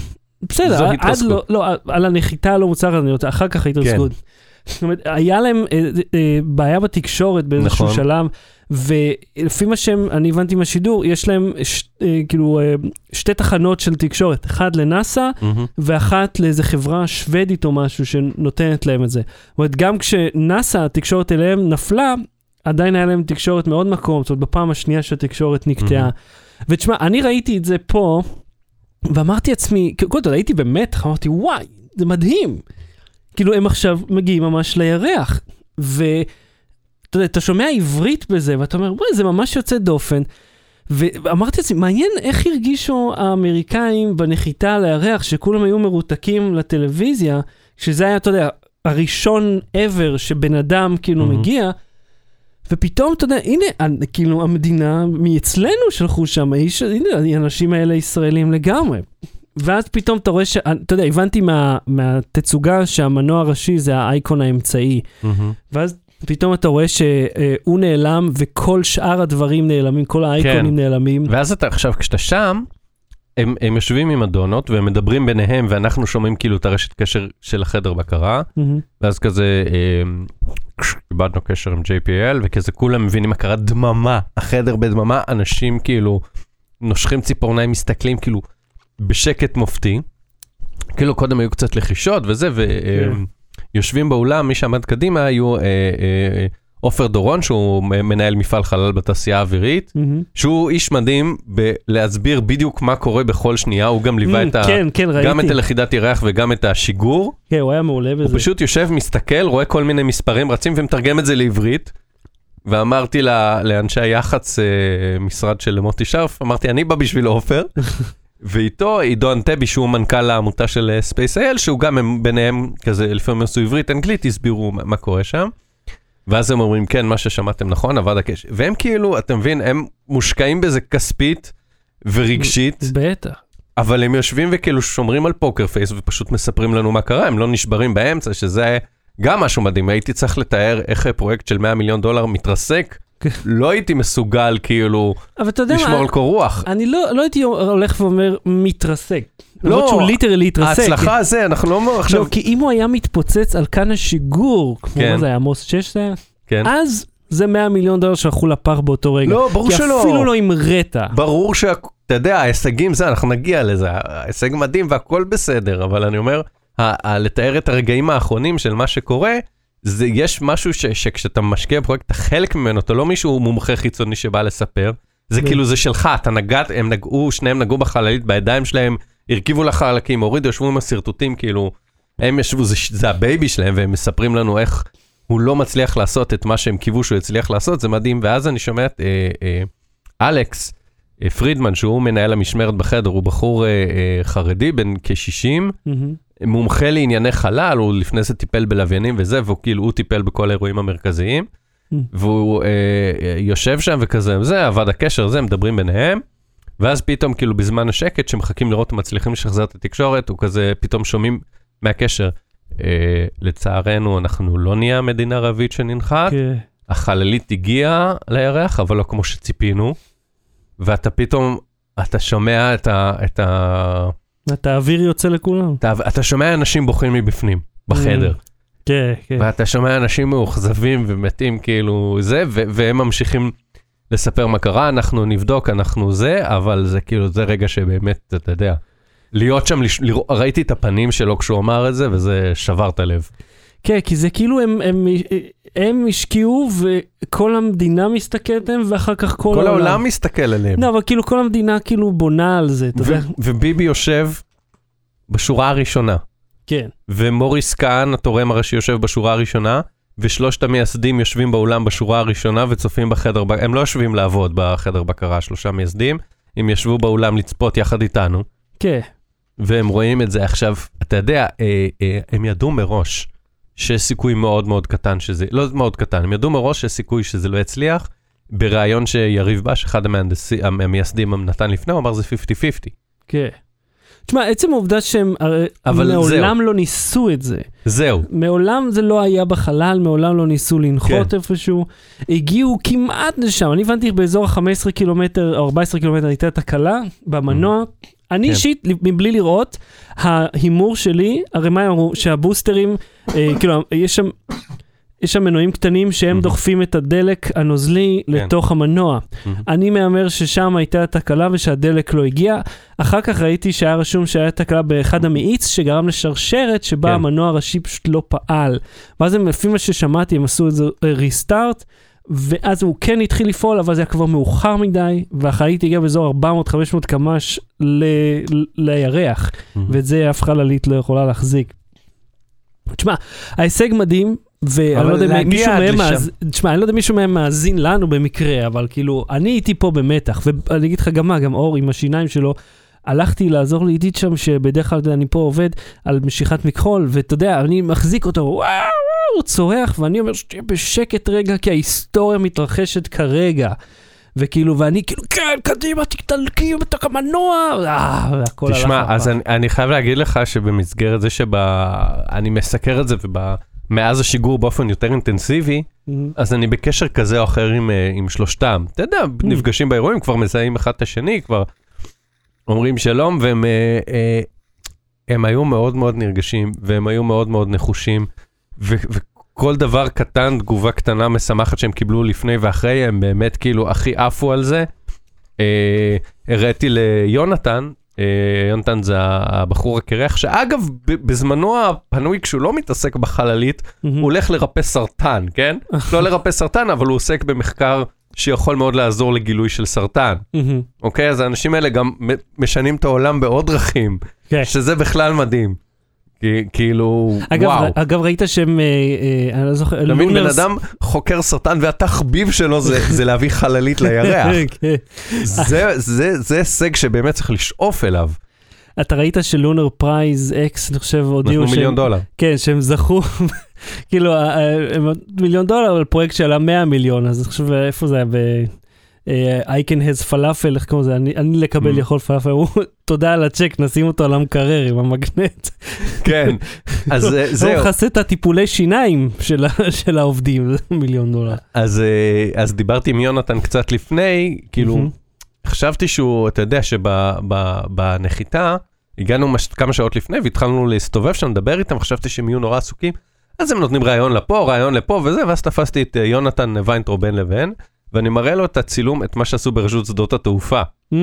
[SPEAKER 1] בסדר, עד. לא, לא, על הנחיתה הלא מוצלחת, אני רוצה, אחר כך התרסקות. זאת אומרת, היה להם אה, אה, בעיה בתקשורת באיזשהו
[SPEAKER 2] נכון.
[SPEAKER 1] שלב, ולפי מה שהם, אני הבנתי מהשידור, יש להם ש, אה, כאילו אה, שתי תחנות של תקשורת, אחת לנאסא
[SPEAKER 2] מהמם.
[SPEAKER 1] ואחת לאיזה חברה שוודית או משהו שנותנת להם את זה. זאת אומרת, גם כשנאסא, התקשורת אליהם נפלה, עדיין היה להם תקשורת מאוד מקום, זאת אומרת, בפעם השנייה שהתקשורת נקטעה.
[SPEAKER 2] מהמם.
[SPEAKER 1] ותשמע, אני ראיתי את זה פה, ואמרתי לעצמי, קודם כל הייתי במתח, אמרתי, וואי, זה מדהים. כאילו, הם עכשיו מגיעים ממש לירח, ואתה יודע, אתה שומע עברית בזה, ואתה אומר, וואי, זה ממש יוצא דופן. ואמרתי לעצמי, מעניין איך הרגישו האמריקאים בנחיתה על הירח, שכולם היו מרותקים לטלוויזיה, שזה היה, אתה יודע, הראשון ever שבן אדם כאילו
[SPEAKER 2] מהמם.
[SPEAKER 1] מגיע, ופתאום, אתה יודע, הנה, כאילו, המדינה מאצלנו שלחו שם, האיש, הנה, האנשים האלה ישראלים לגמרי. ואז פתאום אתה רואה ש... אתה יודע, הבנתי מה, מהתצוגה שהמנוע הראשי זה האייקון האמצעי.
[SPEAKER 2] מהמם.
[SPEAKER 1] ואז פתאום אתה רואה שהוא נעלם וכל שאר הדברים נעלמים, כל האייקונים
[SPEAKER 2] כן.
[SPEAKER 1] נעלמים.
[SPEAKER 2] ואז אתה עכשיו, כשאתה שם, הם, הם יושבים עם אדונות והם מדברים ביניהם, ואנחנו שומעים כאילו את הרשת קשר של החדר בקרה,
[SPEAKER 1] מהמם.
[SPEAKER 2] ואז כזה, אה, איבדנו קשר עם JPL, וכזה כולם מבינים מה קרה, דממה, החדר בדממה, אנשים כאילו נושכים ציפורניים, מסתכלים כאילו בשקט מופתי. כאילו קודם היו קצת לחישות וזה, ויושבים באולם, מי שעמד קדימה היו אה, אה, אה, עופר דורון, שהוא מנהל מפעל חלל בתעשייה האווירית.
[SPEAKER 1] מהמם.
[SPEAKER 2] שהוא איש מדהים בלהסביר בדיוק מה קורה בכל שנייה, הוא גם ליווה
[SPEAKER 1] Mm,
[SPEAKER 2] את ה...
[SPEAKER 1] כן, כן, ראיתי.
[SPEAKER 2] גם את הלכידת ירח וגם את השיגור.
[SPEAKER 1] כן, הוא היה מעולה
[SPEAKER 2] הוא
[SPEAKER 1] בזה.
[SPEAKER 2] פשוט יושב, מסתכל, רואה כל מיני מספרים רצים ומתרגם את זה לעברית. ואמרתי לה, לאנשי היח"צ, משרד של מוטי שרף, אמרתי, אני בא בשביל עופר. <laughs> ואיתו עידו אנטבי, שהוא מנכ"ל העמותה של SpaceIL, שהוא גם הם ביניהם כזה, לפעמים עשו עברית, אנגלית, הסבירו מה, מה קורה שם. ואז הם אומרים, כן, מה ששמעתם נכון, עבד הקשר. והם כאילו, אתה מבין, הם מושקעים בזה כספית ורגשית,
[SPEAKER 1] בטח.
[SPEAKER 2] אבל הם יושבים וכאילו שומרים על poker face ופשוט מספרים לנו מה קרה, הם לא נשברים באמצע, שזה גם משהו מדהים. הייתי צריך לתאר איך פרויקט של 100 מיליון דולר מתרסק. לא הייתי מסוגל כאילו לשמור על קור רוח.
[SPEAKER 1] אני לא לא הייתי הולך ואומר מתרסק.
[SPEAKER 2] לא,
[SPEAKER 1] למרות שהוא ליטרלי התרסק.
[SPEAKER 2] ההצלחה הזה, אנחנו לא עכשיו...
[SPEAKER 1] לא, כי אם הוא היה מתפוצץ על כאן השיגור, כמו
[SPEAKER 2] כן.
[SPEAKER 1] זה היה, עמוס 6 זה היה?
[SPEAKER 2] כן.
[SPEAKER 1] אז זה 100 מיליון דולר שהלכו לפח באותו רגע.
[SPEAKER 2] לא, ברור
[SPEAKER 1] כי
[SPEAKER 2] שלא.
[SPEAKER 1] אפילו לא המראת.
[SPEAKER 2] ברור שה... אתה יודע, ההישגים זה, אנחנו נגיע לזה, ההישג מדהים והכל בסדר, אבל אני אומר, לתאר את הרגעים האחרונים של מה שקורה, זה, יש משהו ש, שכשאתה משקיע בפרויקט, אתה חלק ממנו, אתה לא מישהו מומחה חיצוני שבא לספר, זה
[SPEAKER 1] כן.
[SPEAKER 2] כאילו, זה שלך, אתה נגעת, הם נגעו, שניהם נגעו בחללית בידיים שלהם, הרכיבו לחלקים, הורידו, ישבו עם השרטוטים, כאילו, הם ישבו, זה, זה ה baby שלהם, והם מספרים לנו איך הוא לא מצליח לעשות את מה שהם קיוו שהוא יצליח לעשות, זה מדהים, ואז אני שומע את אה, אה, אלכס, אה, פרידמן, שהוא מנהל המשמרת בחדר, הוא בחור אה, אה, חרדי, בן כ-60,
[SPEAKER 1] מהמם.
[SPEAKER 2] מומחה לענייני חלל, הוא לפני זה טיפל בלוויינים וזה, והוא כאילו, הוא טיפל בכל האירועים המרכזיים,
[SPEAKER 1] Mm.
[SPEAKER 2] והוא אה, יושב שם וכזה, זה, עבד הקשר, זה, מדברים ביניהם, ואז פתאום, כאילו, בזמן השקט, שמחכים לראות אם מצליחים לשחזר את התקשורת, הוא כזה, פתאום שומעים מהקשר, אה, לצערנו, אנחנו לא נהיה המדינה הערבית שננחת,
[SPEAKER 1] כן.
[SPEAKER 2] החללית הגיעה לירח, אבל לא כמו שציפינו, ואתה פתאום, אתה שומע את ה... את ה...
[SPEAKER 1] אתה האוויר יוצא לכולם.
[SPEAKER 2] אתה, אתה שומע אנשים בוכים מבפנים, בחדר,
[SPEAKER 1] כן, כן.
[SPEAKER 2] ואתה שומע אנשים מאוכזבים ומתים כאילו זה, ו- והם ממשיכים לספר מה קרה, אנחנו נבדוק, אנחנו זה, אבל זה כאילו, זה רגע שבאמת, אתה יודע, להיות שם, לש- לראות, ראיתי את הפנים שלו כשהוא אמר את זה, וזה שבר את הלב.
[SPEAKER 1] כן, כי זה כאילו הם, הם, הם השקיעו וכל המדינה מסתכלת עליהם ואחר כך כל,
[SPEAKER 2] כל העולם מסתכל עליהם.
[SPEAKER 1] לא, אבל כאילו כל המדינה כאילו בונה על זה, אתה יודע?
[SPEAKER 2] וביבי יושב בשורה הראשונה.
[SPEAKER 1] כן.
[SPEAKER 2] ומוריס כהן, התורם הראשי, יושב בשורה הראשונה, ושלושת המייסדים יושבים באולם בשורה הראשונה וצופים בחדר, הם לא יושבים לעבוד בחדר בקרה, שלושה מייסדים, הם ישבו באולם לצפות יחד איתנו,
[SPEAKER 1] כן.
[SPEAKER 2] והם רואים את זה עכשיו, אתה יודע, אה, אה, הם ידעו מראש שיש סיכוי מאוד מאוד קטן שזה, לא מאוד קטן, הם ידעו מראש שיש סיכוי שזה לא יצליח, בריאיון שיריב בש, אחד המהנדסי- המייסדים נתן לפני, הוא אמר זה 50-50.
[SPEAKER 1] כן. תשמע, עצם העובדה שהם הרי
[SPEAKER 2] אבל
[SPEAKER 1] מעולם לא ניסו את זה.
[SPEAKER 2] זהו,
[SPEAKER 1] מעולם זה לא היה בחלל, מעולם לא ניסו לנחות
[SPEAKER 2] כן.
[SPEAKER 1] איפשהו. הגיעו כמעט לשם, אני הבנתי באזור ה-15 קילומטר, או 14 קילומטר הייתה תקלה במנוע, אני
[SPEAKER 2] כן.
[SPEAKER 1] אישית, מבלי לראות, ההימור שלי, הרי מה הם אמרו? שהבוסטרים, אה, כאילו, יש שם... יש שם מנועים קטנים שהם
[SPEAKER 2] מהמם.
[SPEAKER 1] דוחפים את הדלק הנוזלי
[SPEAKER 2] כן.
[SPEAKER 1] לתוך המנוע.
[SPEAKER 2] מהמם.
[SPEAKER 1] אני מהמר ששם הייתה תקלה ושהדלק לא הגיע. אחר כך ראיתי שהיה רשום שהיה תקלה באחד המאיץ שגרם לשרשרת שבה
[SPEAKER 2] כן.
[SPEAKER 1] המנוע הראשי פשוט לא פעל. ואז הם, לפי מה ששמעתי, הם עשו איזה ריסטארט, ואז הוא כן התחיל לפעול, אבל זה היה כבר מאוחר מדי, והחללית הגיעה באזור 400-500 קמ"ש ל- ל- לירח,
[SPEAKER 2] מהמם.
[SPEAKER 1] ואת זה אף חללית לא יכולה להחזיק. תשמע, ההישג מדהים, ואני לא יודע אם מישהו מהם. מאזין, תשמע, אני לא יודע אם מישהו מהם מאזין לנו במקרה, אבל כאילו, אני הייתי פה במתח, ואני אגיד לך גם מה, גם אור עם השיניים שלו, הלכתי לעזור לידיד שם, שבדרך כלל אני פה עובד על משיכת מכחול, ואתה יודע, אני מחזיק אותו, וואו, הוא צורח, ואני אומר שתהיה בשקט רגע, כי ההיסטוריה מתרחשת כרגע. וכאילו, ואני כאילו, כן, קדימה, תתדלקי בתוך המנוע, אה, והכל הלך
[SPEAKER 2] תשמע, אז. אני, אני חייב להגיד לך שבמסגרת זה שאני מסקר את זה ומאז השיגור באופן יותר אינטנסיבי,
[SPEAKER 1] מהמם.
[SPEAKER 2] אז אני בקשר כזה או אחר עם, אה, עם שלושתם. אתה יודע, נפגשים באירועים, כבר מזהים אחד את השני, כבר אומרים שלום, והם אה, הם היו מאוד מאוד נרגשים, והם היו מאוד מאוד נחושים, וכל דבר קטן, תגובה קטנה משמחת שהם קיבלו לפני ואחרי, הם באמת כאילו הכי עפו על זה. אה, הראיתי ליונתן, אה, יונתן זה הבחור הקרח, שאגב, ב- בזמנו הפנוי, כשהוא לא מתעסק בחללית,
[SPEAKER 1] מהמם.
[SPEAKER 2] הוא הולך לרפא סרטן, כן? <laughs> לא לרפא סרטן, אבל הוא עוסק במחקר שיכול מאוד לעזור לגילוי של סרטן.
[SPEAKER 1] מהמם.
[SPEAKER 2] אוקיי? אז האנשים האלה גם משנים את העולם בעוד דרכים,
[SPEAKER 1] כן.
[SPEAKER 2] שזה בכלל מדהים. כאילו,
[SPEAKER 1] אגב,
[SPEAKER 2] וואו.
[SPEAKER 1] אגב, ראית שהם, אה, אה, אני לא זוכר,
[SPEAKER 2] אתה מבין, בן
[SPEAKER 1] לונרס-
[SPEAKER 2] אדם חוקר סרטן והתחביב שלו זה, <laughs> זה להביא חללית לירח.
[SPEAKER 1] כן.
[SPEAKER 2] זה, זה, זה הישג שבאמת צריך לשאוף אליו.
[SPEAKER 1] אתה ראית ש Lunar Prize X, אני חושב, הודיעו
[SPEAKER 2] נתנו מיליון
[SPEAKER 1] שהם,
[SPEAKER 2] דולר.
[SPEAKER 1] כן, שהם זכו, <laughs> כאילו, אה, אה, מיליון דולר, אבל פרויקט שעלה 100 מיליון, אז אני חושב, איפה זה היה? אה, I can has פלאפל, איך קוראים לזה? אני, אני לקבל
[SPEAKER 2] Mm.
[SPEAKER 1] יכול פלאפל, הוא, <laughs> תודה על הצ'ק, נשים אותו על המקרר עם המגנט.
[SPEAKER 2] כן, אז אה, <laughs>
[SPEAKER 1] הוא
[SPEAKER 2] זהו.
[SPEAKER 1] מכסה את הטיפולי שיניים של, <laughs> של העובדים, מיליון דולר.
[SPEAKER 2] אז, אה, אז דיברתי עם יונתן קצת לפני, כאילו. חשבתי שהוא, אתה יודע שבנחיתה, הגענו מש, כמה שעות לפני והתחלנו להסתובב שם, לדבר איתם, חשבתי שהם יהיו נורא עסוקים. אז הם נותנים רעיון לפה, רעיון לפה וזה, ואז תפסתי את יונתן ויינטרו בין לבין, ואני מראה לו את הצילום, את מה שעשו ברשות שדות התעופה.
[SPEAKER 1] Mm,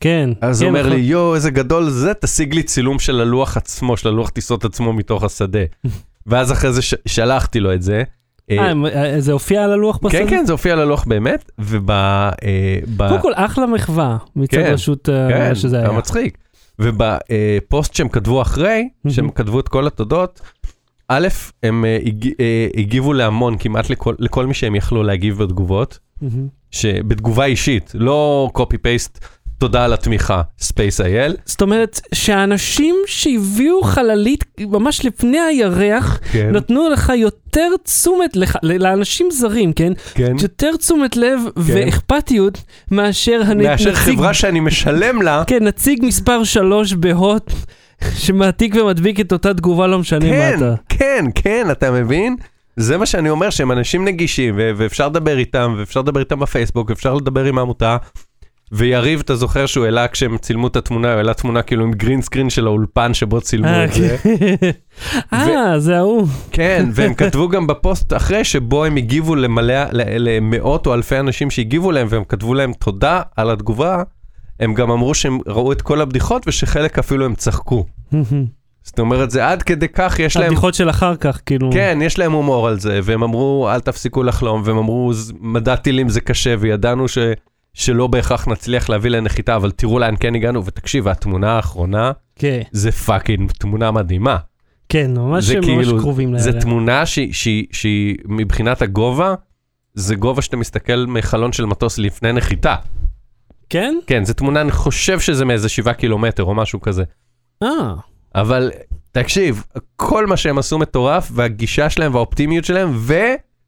[SPEAKER 1] כן.
[SPEAKER 2] אז
[SPEAKER 1] כן,
[SPEAKER 2] הוא אומר
[SPEAKER 1] נכון.
[SPEAKER 2] לי, יואו, איזה גדול זה, תשיג לי צילום של הלוח עצמו, של הלוח טיסות עצמו מתוך השדה. <laughs> ואז אחרי זה ש- שלחתי לו את זה. אה,
[SPEAKER 1] אה, אה, זה הופיע על הלוח בסדר?
[SPEAKER 2] כן, כן, זה הופיע על הלוח באמת, וב... אה,
[SPEAKER 1] קודם כל, אחלה מחווה מצד
[SPEAKER 2] כן,
[SPEAKER 1] רשות
[SPEAKER 2] כן,
[SPEAKER 1] שזה
[SPEAKER 2] היה
[SPEAKER 1] היה.
[SPEAKER 2] מצחיק. ובפוסט שהם כתבו אחרי, שהם כתבו את כל התודות, א', הם אה, אה, הגיבו להמון, כמעט לכל, מי שהם יכלו להגיב בתגובות. שבתגובה אישית, לא פייסט, תודה על התמיכה, אייל.
[SPEAKER 1] זאת אומרת שהאנשים שהביאו חללית ממש לפני הירח,
[SPEAKER 2] כן,
[SPEAKER 1] נתנו לך יותר תשומת, לך, לאנשים זרים, כן?
[SPEAKER 2] כן.
[SPEAKER 1] יותר תשומת לב ואכפתיות מאשר הנ-
[SPEAKER 2] מאשר
[SPEAKER 1] נציג,
[SPEAKER 2] חברה שאני משלם לה,
[SPEAKER 1] כן, נציג מספר 3 בהוט, שמעתיק ומדביק את אותה תגובה, לא משנה מה
[SPEAKER 2] כן,
[SPEAKER 1] אתה.
[SPEAKER 2] כן, כן, אתה מבין? זה מה שאני אומר, שהם אנשים נגישים, ו- ואפשר לדבר איתם, ואפשר לדבר איתם בפייסבוק, אפשר לדבר עם העמותה. ויריב, אתה זוכר שהוא העלה כשהם צילמו את התמונה, הוא העלה תמונה כאילו עם גרין סקרין של האולפן שבו צילמו
[SPEAKER 1] אה,
[SPEAKER 2] את זה.
[SPEAKER 1] אה, זה ההוא.
[SPEAKER 2] כן, והם כתבו גם בפוסט אחרי שבו הם הגיבו למלא, למאות או אלפי אנשים שהגיבו להם, והם כתבו להם תודה על התגובה, הם גם אמרו שהם ראו את כל הבדיחות ושחלק אפילו הם צחקו. זאת אומרת, זה עד כדי כך, יש להם...
[SPEAKER 1] הבדיחות של אחר כך, כאילו.
[SPEAKER 2] כן, יש להם הומור על זה, והם אמרו, אל תפסיקו לחלום, והם אמרו, "ז- מדע טילים זה קשה, וידענו ש, שלא בהכרח נצליח להביא לנחיתה, אבל תראו לאן כן הגענו, ותקשיב, התמונה האחרונה,
[SPEAKER 1] כן,
[SPEAKER 2] זה fucking תמונה מדהימה.
[SPEAKER 1] כן, ממש ממש
[SPEAKER 2] כאילו,
[SPEAKER 1] קרובים
[SPEAKER 2] זה
[SPEAKER 1] לירח.
[SPEAKER 2] תמונה שהיא מבחינת הגובה, זה גובה שאתה מסתכל מחלון של מטוס לפני נחיתה.
[SPEAKER 1] כן?
[SPEAKER 2] כן, זו תמונה, אני חושב שזה מאיזה שבעה קילומטר או משהו כזה.
[SPEAKER 1] אה,
[SPEAKER 2] אבל תקשיב, כל מה שהם עשו מטורף, והגישה שלהם והאופטימיות שלהם, ו...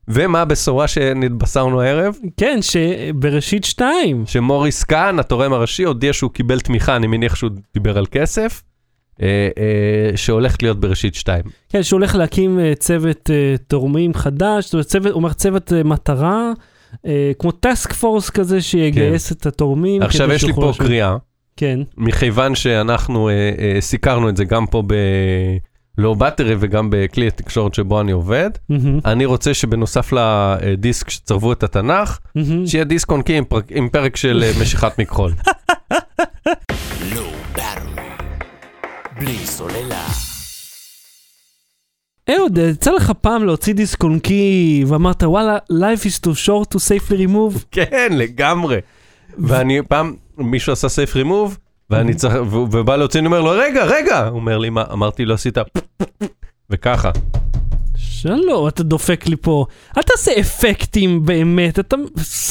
[SPEAKER 2] ומה הבשורה שנתבשרנו הערב?
[SPEAKER 1] כן, שבראשית שתיים.
[SPEAKER 2] שמוריס קאן, התורם הראשי, הודיע שהוא קיבל תמיכה, אני מניח שהוא דיבר על כסף, אה, אה, שהולכת להיות בראשית 2.
[SPEAKER 1] כן, שהוא הולך להקים אה, צוות אה, תורמים חדש, זאת אומרת, צוות, הוא אומר צוות אה, מטרה, אה, כמו טאסק פורס כזה שיגייס את התורמים.
[SPEAKER 2] עכשיו יש לי פה
[SPEAKER 1] לשבת.
[SPEAKER 2] קריאה,
[SPEAKER 1] כן.
[SPEAKER 2] מכיוון שאנחנו אה, אה, סיקרנו את זה גם פה בלואו באטרי וגם בכלי התקשורת שבו אני עובד,
[SPEAKER 1] מהמם,
[SPEAKER 2] אני רוצה שבנוסף לדיסק שצרבו את התנ"ך,
[SPEAKER 1] מהמם.
[SPEAKER 2] שיהיה דיסק און קי עם, פרק- עם פרק של אה, משיכת מכחול. <laughs>
[SPEAKER 3] Low Battery. בלי סוללה.
[SPEAKER 1] אהוד, יצא לך פעם להוציא דיסק און קי ואמרת וואלה, life is too short to safely remove?
[SPEAKER 2] כן, לגמרי. ואני פעם, מישהו עשה סייף רימוב, ואני צריך, ובא להוציא, אני אומר לו, רגע, רגע! הוא אומר לי, מה? אמרתי לו, עשית וככה.
[SPEAKER 1] שלום, אתה דופק לי פה. אל תעשה אפקטים באמת, אתה...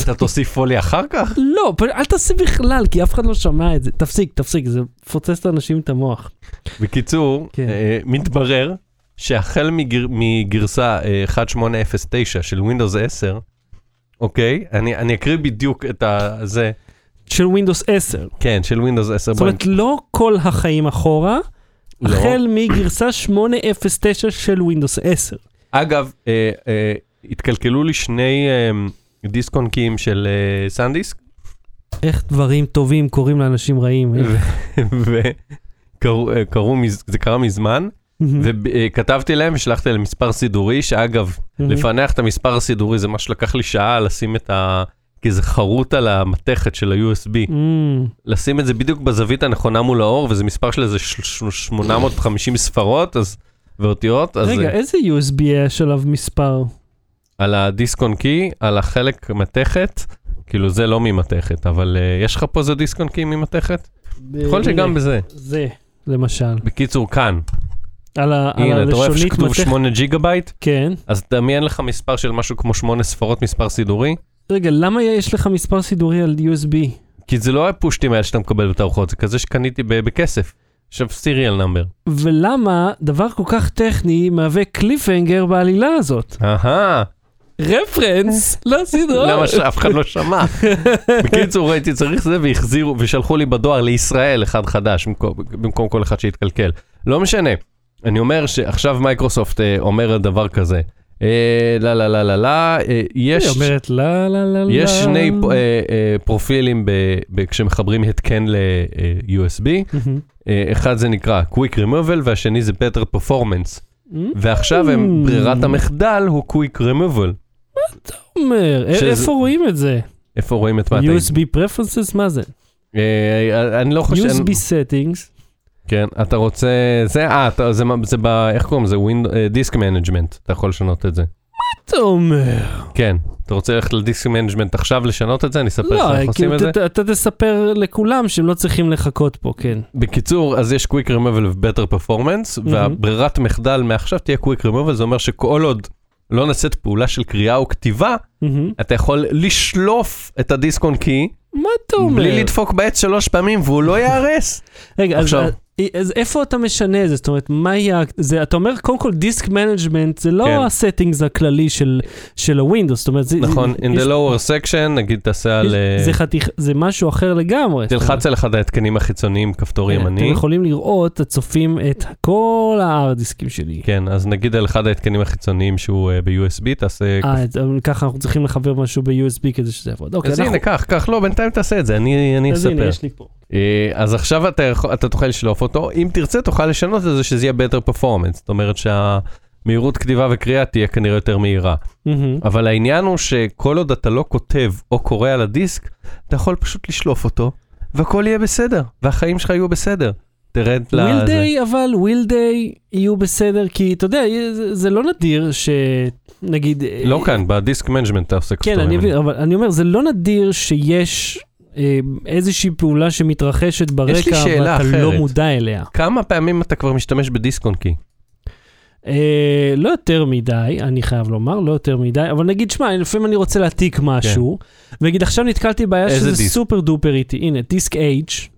[SPEAKER 2] אתה תוסיף פולי אחר כך?
[SPEAKER 1] לא, אל תעשה בכלל, כי אף אחד לא שמע את זה. תפסיק, תפסיק, זה מפוצץ לאנשים את המוח.
[SPEAKER 2] בקיצור,
[SPEAKER 1] כן.
[SPEAKER 2] אה, מתברר שהחל מגר, מגרסה אה, 1809 של Windows 10, אוקיי? אני, אני אקריא בדיוק את הזה,
[SPEAKER 1] של Windows 10.
[SPEAKER 2] כן, של Windows 10.
[SPEAKER 1] זאת אומרת, לא כל החיים אחורה,
[SPEAKER 2] לא.
[SPEAKER 1] החל מגרסה 809 של Windows 10.
[SPEAKER 2] אגב, אה, אה, התקלקלו לי שני אה, דיסק און קיים של אה, סנדיסק,
[SPEAKER 1] איך דברים טובים קורים לאנשים רעים. אה?
[SPEAKER 2] וקראו, אה, מז- זה קרה מזמן, וכתבתי להם ושלחתי להם מספר סידורי, שאגב. לפענח את המספר הסידורי זה מה שלקח לי שעה לשים את ה... כי זה חרוט על המתכת של ה-USB. לשים את זה בדיוק בזווית הנכונה מול האור, וזה מספר של איזה ש- ש- 850 ספרות אז, ואותיות, אז
[SPEAKER 1] רגע, איזה USB יש עליו מספר?
[SPEAKER 2] על הדיסק און קי, על החלק מתכת, כאילו זה לא ממתכת, אבל uh, יש לך פה איזה דיסק און קי ממתכת? יכול שגם
[SPEAKER 1] הנה,
[SPEAKER 2] בזה.
[SPEAKER 1] זה, למשל.
[SPEAKER 2] בקיצור, כאן.
[SPEAKER 1] על ה- על
[SPEAKER 2] הנה, אתה רואה איפה
[SPEAKER 1] הלשונית
[SPEAKER 2] שכתוב
[SPEAKER 1] מתכת.
[SPEAKER 2] 8 ג'יגה בייט?
[SPEAKER 1] כן.
[SPEAKER 2] אז דמיין לך מספר של משהו כמו 8 ספרות, מספר סידורי.
[SPEAKER 1] רגע, למה יש לך מספר סידורי על USB?
[SPEAKER 2] כי זה לא הפושטיים האלה שאתה מקבל בתערוכות, זה כזה שקניתי ב- בכסף. עכשיו serial number.
[SPEAKER 1] ולמה דבר כל כך טכני מהווה cliffhanger בעלילה הזאת?
[SPEAKER 2] אהה,
[SPEAKER 1] reference <laughs> לסדרה.
[SPEAKER 2] למה שאף אחד לא שמע. <laughs> בקיצור, הייתי צריך זה והחזירו, ושלחו לי בדואר לישראל אחד חדש, במקום כל אחד שהתקלקל. לא משנה, אני אומר שעכשיו מייקרוסופט אה, אומרת דבר כזה. אה, לא, לא, לא, לא, לא, אה, יש...
[SPEAKER 1] היא אומרת לה לה לה לה.
[SPEAKER 2] יש שני פרופילים כשמחברים התקן ל-USB,
[SPEAKER 1] מהמם.
[SPEAKER 2] אחד זה נקרא Quick Removal והשני זה Better Performance,
[SPEAKER 1] מהמם.
[SPEAKER 2] ועכשיו הם, ברירת המחדל הוא Quick Removal.
[SPEAKER 1] אומר, א-
[SPEAKER 2] שזה-
[SPEAKER 1] איפה רואים את זה?
[SPEAKER 2] איפה רואים את מה אתה...
[SPEAKER 1] USB preferences? מה זה?
[SPEAKER 2] אני לא חושב...
[SPEAKER 1] USB settings.
[SPEAKER 2] כן, אתה רוצה... זה, אה, אתה- זה, מה- זה ב... איך קוראים לזה? Disk Management, אתה יכול לשנות את זה.
[SPEAKER 1] אתה אומר.
[SPEAKER 2] כן, אתה רוצה ללכת ל Disk Management עכשיו לשנות את זה? אני אספר לך
[SPEAKER 1] לא,
[SPEAKER 2] איך עושים
[SPEAKER 1] כאילו,
[SPEAKER 2] את זה.
[SPEAKER 1] ת- אתה תספר לכולם שהם לא צריכים לחכות פה, כן.
[SPEAKER 2] בקיצור, אז יש Quick Removal ו-Better Performance, והברירת מחדל מעכשיו תהיה Quick Removal, זה אומר שכל עוד לא נעשית פעולה של קריאה או כתיבה,
[SPEAKER 1] מהמם.
[SPEAKER 2] אתה יכול לשלוף את הדיסק און קי,
[SPEAKER 1] מה אתה אומר?
[SPEAKER 2] בלי לדפוק בעץ שלוש פעמים, והוא לא ייהרס.
[SPEAKER 1] רגע, אז,
[SPEAKER 2] עכשיו-
[SPEAKER 1] אז איפה אתה משנה את זה? זאת אומרת, מה יהיה... זה, אתה אומר, קודם כל, Disk Management זה לא
[SPEAKER 2] כן.
[SPEAKER 1] ה settings הכללי של, של הווינדוס, זאת אומרת, זה...
[SPEAKER 2] נכון,
[SPEAKER 1] זה,
[SPEAKER 2] in
[SPEAKER 1] יש-
[SPEAKER 2] the lower section, נגיד תעשה על...
[SPEAKER 1] יש-
[SPEAKER 2] אה,
[SPEAKER 1] זה, חתיך, זה משהו אחר לגמרי.
[SPEAKER 2] תלחץ על אחד ההתקנים החיצוניים, כפתור
[SPEAKER 1] כן,
[SPEAKER 2] ימני.
[SPEAKER 1] אתם יכולים לראות, הצופים, את כל הארדיסקים שלי.
[SPEAKER 2] כן, אז נגיד על אחד ההתקנים החיצוניים שהוא אה, ב-USB, תעשה...
[SPEAKER 1] אה, אז ככה אנחנו צריכים לחבר משהו ב-USB כדי שזה יעבוד. אוקיי,
[SPEAKER 2] אז
[SPEAKER 1] אנחנו...
[SPEAKER 2] הנה, קח, קח, לא, בינתיים תעשה את זה, אני אני
[SPEAKER 1] אז הנה,
[SPEAKER 2] אספר.
[SPEAKER 1] יש לי פה.
[SPEAKER 2] אה, אז עכשיו אתה יכול- אתה תוכל לשלוף אותו, אם תרצה תוכל לשנות את זה שזה יהיה better performance, זאת אומרת שהמהירות כתיבה וקריאה תהיה כנראה יותר מהירה.
[SPEAKER 1] מהמם.
[SPEAKER 2] אבל העניין הוא שכל עוד אתה לא כותב או קורא על הדיסק, אתה יכול פשוט לשלוף אותו, והכל יהיה בסדר, והחיים שלך יהיו בסדר. תרד
[SPEAKER 1] will
[SPEAKER 2] לזה.
[SPEAKER 1] they, אבל will they יהיו בסדר, כי אתה יודע, זה, זה לא נדיר שנגיד...
[SPEAKER 2] לא כאן, ב Disk Management אתה עושה
[SPEAKER 1] כן, אני. מבין, אבל אני אומר, זה לא נדיר שיש אה, איזושהי פעולה שמתרחשת ברקע, ואתה לא
[SPEAKER 2] אחרת.
[SPEAKER 1] מודע אליה.
[SPEAKER 2] כמה פעמים אתה כבר משתמש בדיסק און קי?
[SPEAKER 1] אה, לא יותר מדי, אני חייב לומר, לא יותר מדי, אבל נגיד, שמע, לפעמים אני רוצה להעתיק משהו, ונגיד עכשיו נתקלתי בעיה
[SPEAKER 2] כן.
[SPEAKER 1] שזה
[SPEAKER 2] דיסק?
[SPEAKER 1] סופר דופר איטי, הנה, דיסק H,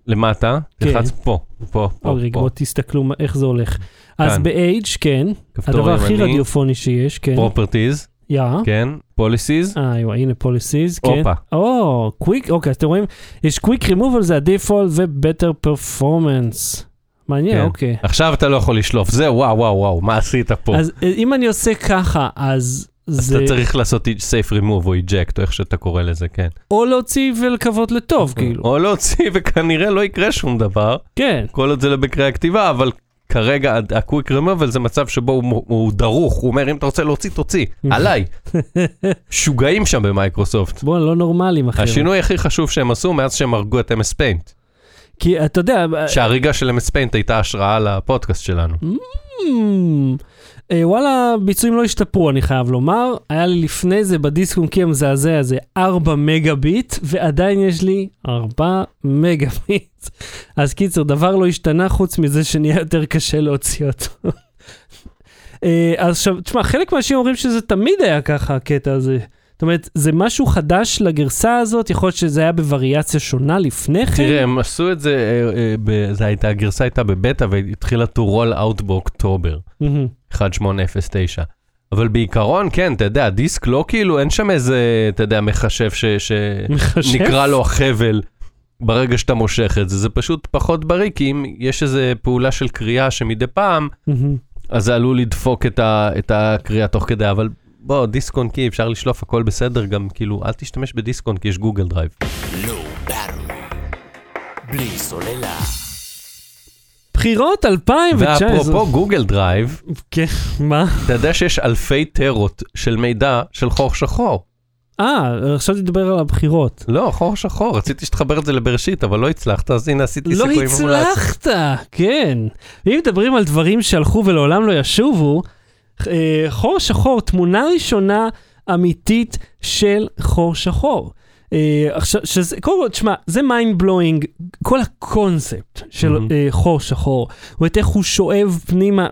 [SPEAKER 2] למטה,
[SPEAKER 1] כן.
[SPEAKER 2] תלחץ פה, פה, פה,
[SPEAKER 1] או רגע,
[SPEAKER 2] פה.
[SPEAKER 1] בואו תסתכלו איך זה הולך. אז
[SPEAKER 2] כאן.
[SPEAKER 1] ב-H, כן, הדבר הכי רדיופוני שיש, כן,
[SPEAKER 2] properties,
[SPEAKER 1] יא,
[SPEAKER 2] כן, policies,
[SPEAKER 1] אה, הנה policies, כן.
[SPEAKER 2] הופה.
[SPEAKER 1] או, קוויק, אוקיי, אז אתם רואים, יש קוויק רימובל זה הדיפולט ובטר פרפורמנס. מעניין,
[SPEAKER 2] כן.
[SPEAKER 1] אוקיי.
[SPEAKER 2] עכשיו אתה לא יכול לשלוף, זה וואו וואו וואו, מה עשית פה?
[SPEAKER 1] אז אם אני עושה ככה, אז
[SPEAKER 2] אז
[SPEAKER 1] זה
[SPEAKER 2] אתה צריך לעשות safe remove או eject, או איך שאתה קורא לזה, כן.
[SPEAKER 1] או להוציא ולקוות לטוב, כאילו.
[SPEAKER 2] או להוציא וכנראה לא יקרה שום דבר,
[SPEAKER 1] כן.
[SPEAKER 2] כל עוד זה לא בקריאה הכתיבה, אבל כרגע ה-quick removal זה מצב שבו הוא, הוא דרוך, הוא אומר אם אתה רוצה להוציא, תוציא, <laughs> עליי. שוגעים שם במייקרוסופט.
[SPEAKER 1] בוא, לא נורמלים אחי.
[SPEAKER 2] השינוי הכי חשוב שהם עשו מאז שהם הרגו את MS Paint.
[SPEAKER 1] כי אתה יודע...
[SPEAKER 2] שהריגה של MS Paint הייתה השראה לפודקאסט שלנו.
[SPEAKER 1] אה, וואלה, ביצועים לא השתפרו, אני חייב לומר. היה לי לפני זה בדיסק און קי המזעזע הזה 4 מגה ביט, ועדיין יש לי 4 מגה ביט. אז קיצר, דבר לא השתנה חוץ מזה שנהיה יותר קשה להוציא אותו. אה, אז עכשיו, תשמע, חלק מהאנשים אומרים שזה תמיד היה ככה, הקטע הזה. זאת אומרת, זה משהו חדש לגרסה הזאת, יכול להיות שזה היה בווריאציה שונה לפני כן.
[SPEAKER 2] תראה, הם עשו את זה, אה, אה, ב- זה הייתה, הגרסה הייתה בבטא והתחילה to roll out באוקטובר. 1809. אבל בעיקרון, כן, אתה יודע, דיסק לא כאילו, אין שם איזה, אתה יודע, מחשב? שנקרא לו החבל ברגע שאתה מושך את זה, זה פשוט פחות בריא, כי אם יש איזה פעולה של קריאה שמדי פעם. אז זה עלול לדפוק את, ה- את הקריאה תוך כדי, אבל בוא, דיסק און קי, אפשר לשלוף הכל בסדר, גם כאילו, אל תשתמש בדיסק און קי, יש גוגל דרייב.
[SPEAKER 3] בלי סוללה.
[SPEAKER 1] בחירות 2019.
[SPEAKER 2] ואפרופו גוגל דרייב,
[SPEAKER 1] כן, מה?
[SPEAKER 2] אתה יודע שיש אלפי טרות של מידע של חור שחור.
[SPEAKER 1] אה, עכשיו תדבר על הבחירות.
[SPEAKER 2] לא, חור שחור, רציתי שתחבר את זה לבראשית, אבל לא הצלחת, אז הנה עשיתי
[SPEAKER 1] לא
[SPEAKER 2] סיכוי מומלץ.
[SPEAKER 1] הצלחת, כן. ואם מדברים על דברים שהלכו ולעולם לא ישובו, אה, חור שחור, תמונה ראשונה אמיתית של חור שחור. אה, עכשיו, שזה, קודם כל, תשמע, זה mind blowing, כל הקונספט של. אה, חור שחור, או את איך הוא שואב פנימה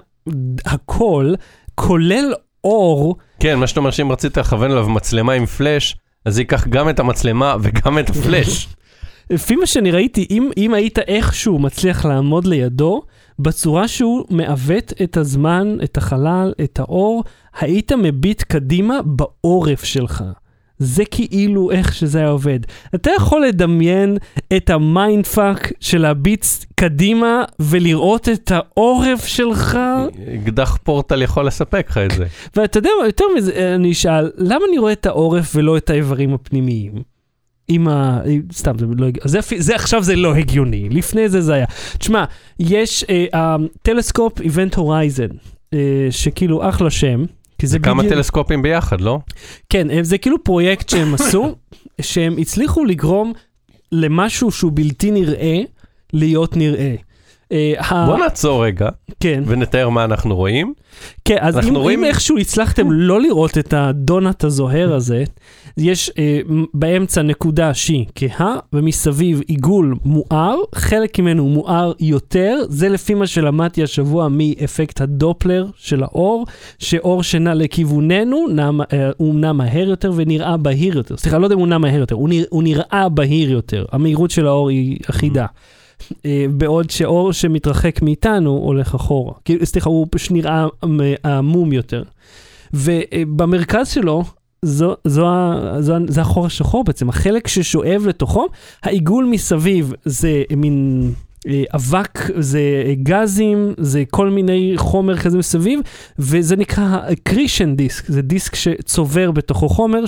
[SPEAKER 1] הכל, כולל אור,
[SPEAKER 2] כן, מה שאתה אומר שאם רצית לכוון עליו מצלמה עם פלאש, אז זה ייקח גם את המצלמה וגם את הפלאש. <laughs>
[SPEAKER 1] לפי מה שאני ראיתי, אם, אם היית איכשהו מצליח לעמוד לידו, בצורה שהוא מעוות את הזמן, את החלל, את האור, היית מביט קדימה בעורף שלך. זה כאילו איך שזה היה עובד. אתה יכול לדמיין את ה mind fuck של להביט קדימה ולראות את העורף שלך?
[SPEAKER 2] אקדח פורטל יכול לספק לך את זה.
[SPEAKER 1] ואתה יודע מה, יותר מזה, אני אשאל, למה אני רואה את העורף ולא את האיברים הפנימיים? עם ה... סתם, זה לא הגיוני. זה, זה עכשיו זה לא הגיוני, לפני זה זה היה. תשמע, יש טלסקופ איבנט הורייזן, שכאילו אחלה שם. כי זה
[SPEAKER 2] כמה
[SPEAKER 1] בדיוק-
[SPEAKER 2] טלסקופים ביחד, לא?
[SPEAKER 1] כן, הם- זה כאילו פרויקט שהם עשו, <laughs> שהם הצליחו לגרום למשהו שהוא בלתי נראה, להיות נראה. אה,
[SPEAKER 2] בוא נעצור רגע
[SPEAKER 1] כן,
[SPEAKER 2] ונתאר מה אנחנו רואים.
[SPEAKER 1] כן, אז אם,
[SPEAKER 2] רואים-
[SPEAKER 1] אם איכשהו הצלחתם לא לראות את הדונלד הזוהר הזה, יש אה, באמצע נקודה שהיא כהה, ומסביב עיגול מואר, חלק ממנו מואר יותר, זה לפי מה שלמדתי השבוע מאפקט הדופלר של האור, שאור שנע לכיווננו, נע, אה, הוא נע מהר יותר ונראה בהיר יותר. סליחה, לא יודע אם הוא נע מהר יותר, הוא, נרא, הוא נראה בהיר יותר, המהירות של האור היא אחידה. אה, בעוד שאור שמתרחק מאיתנו הולך אחורה. כאילו, סליחה, הוא פשוט נראה עמום יותר. ובמרכז שלו, זו, זו, זו, ה- זה החור השחור בעצם, החלק ששואב לתוכו, העיגול מסביב זה מין אה, אבק, זה אה, גזים, זה כל מיני חומר כזה מסביב, וזה נקרא קרישן דיסק, זה דיסק שצובר בתוכו חומר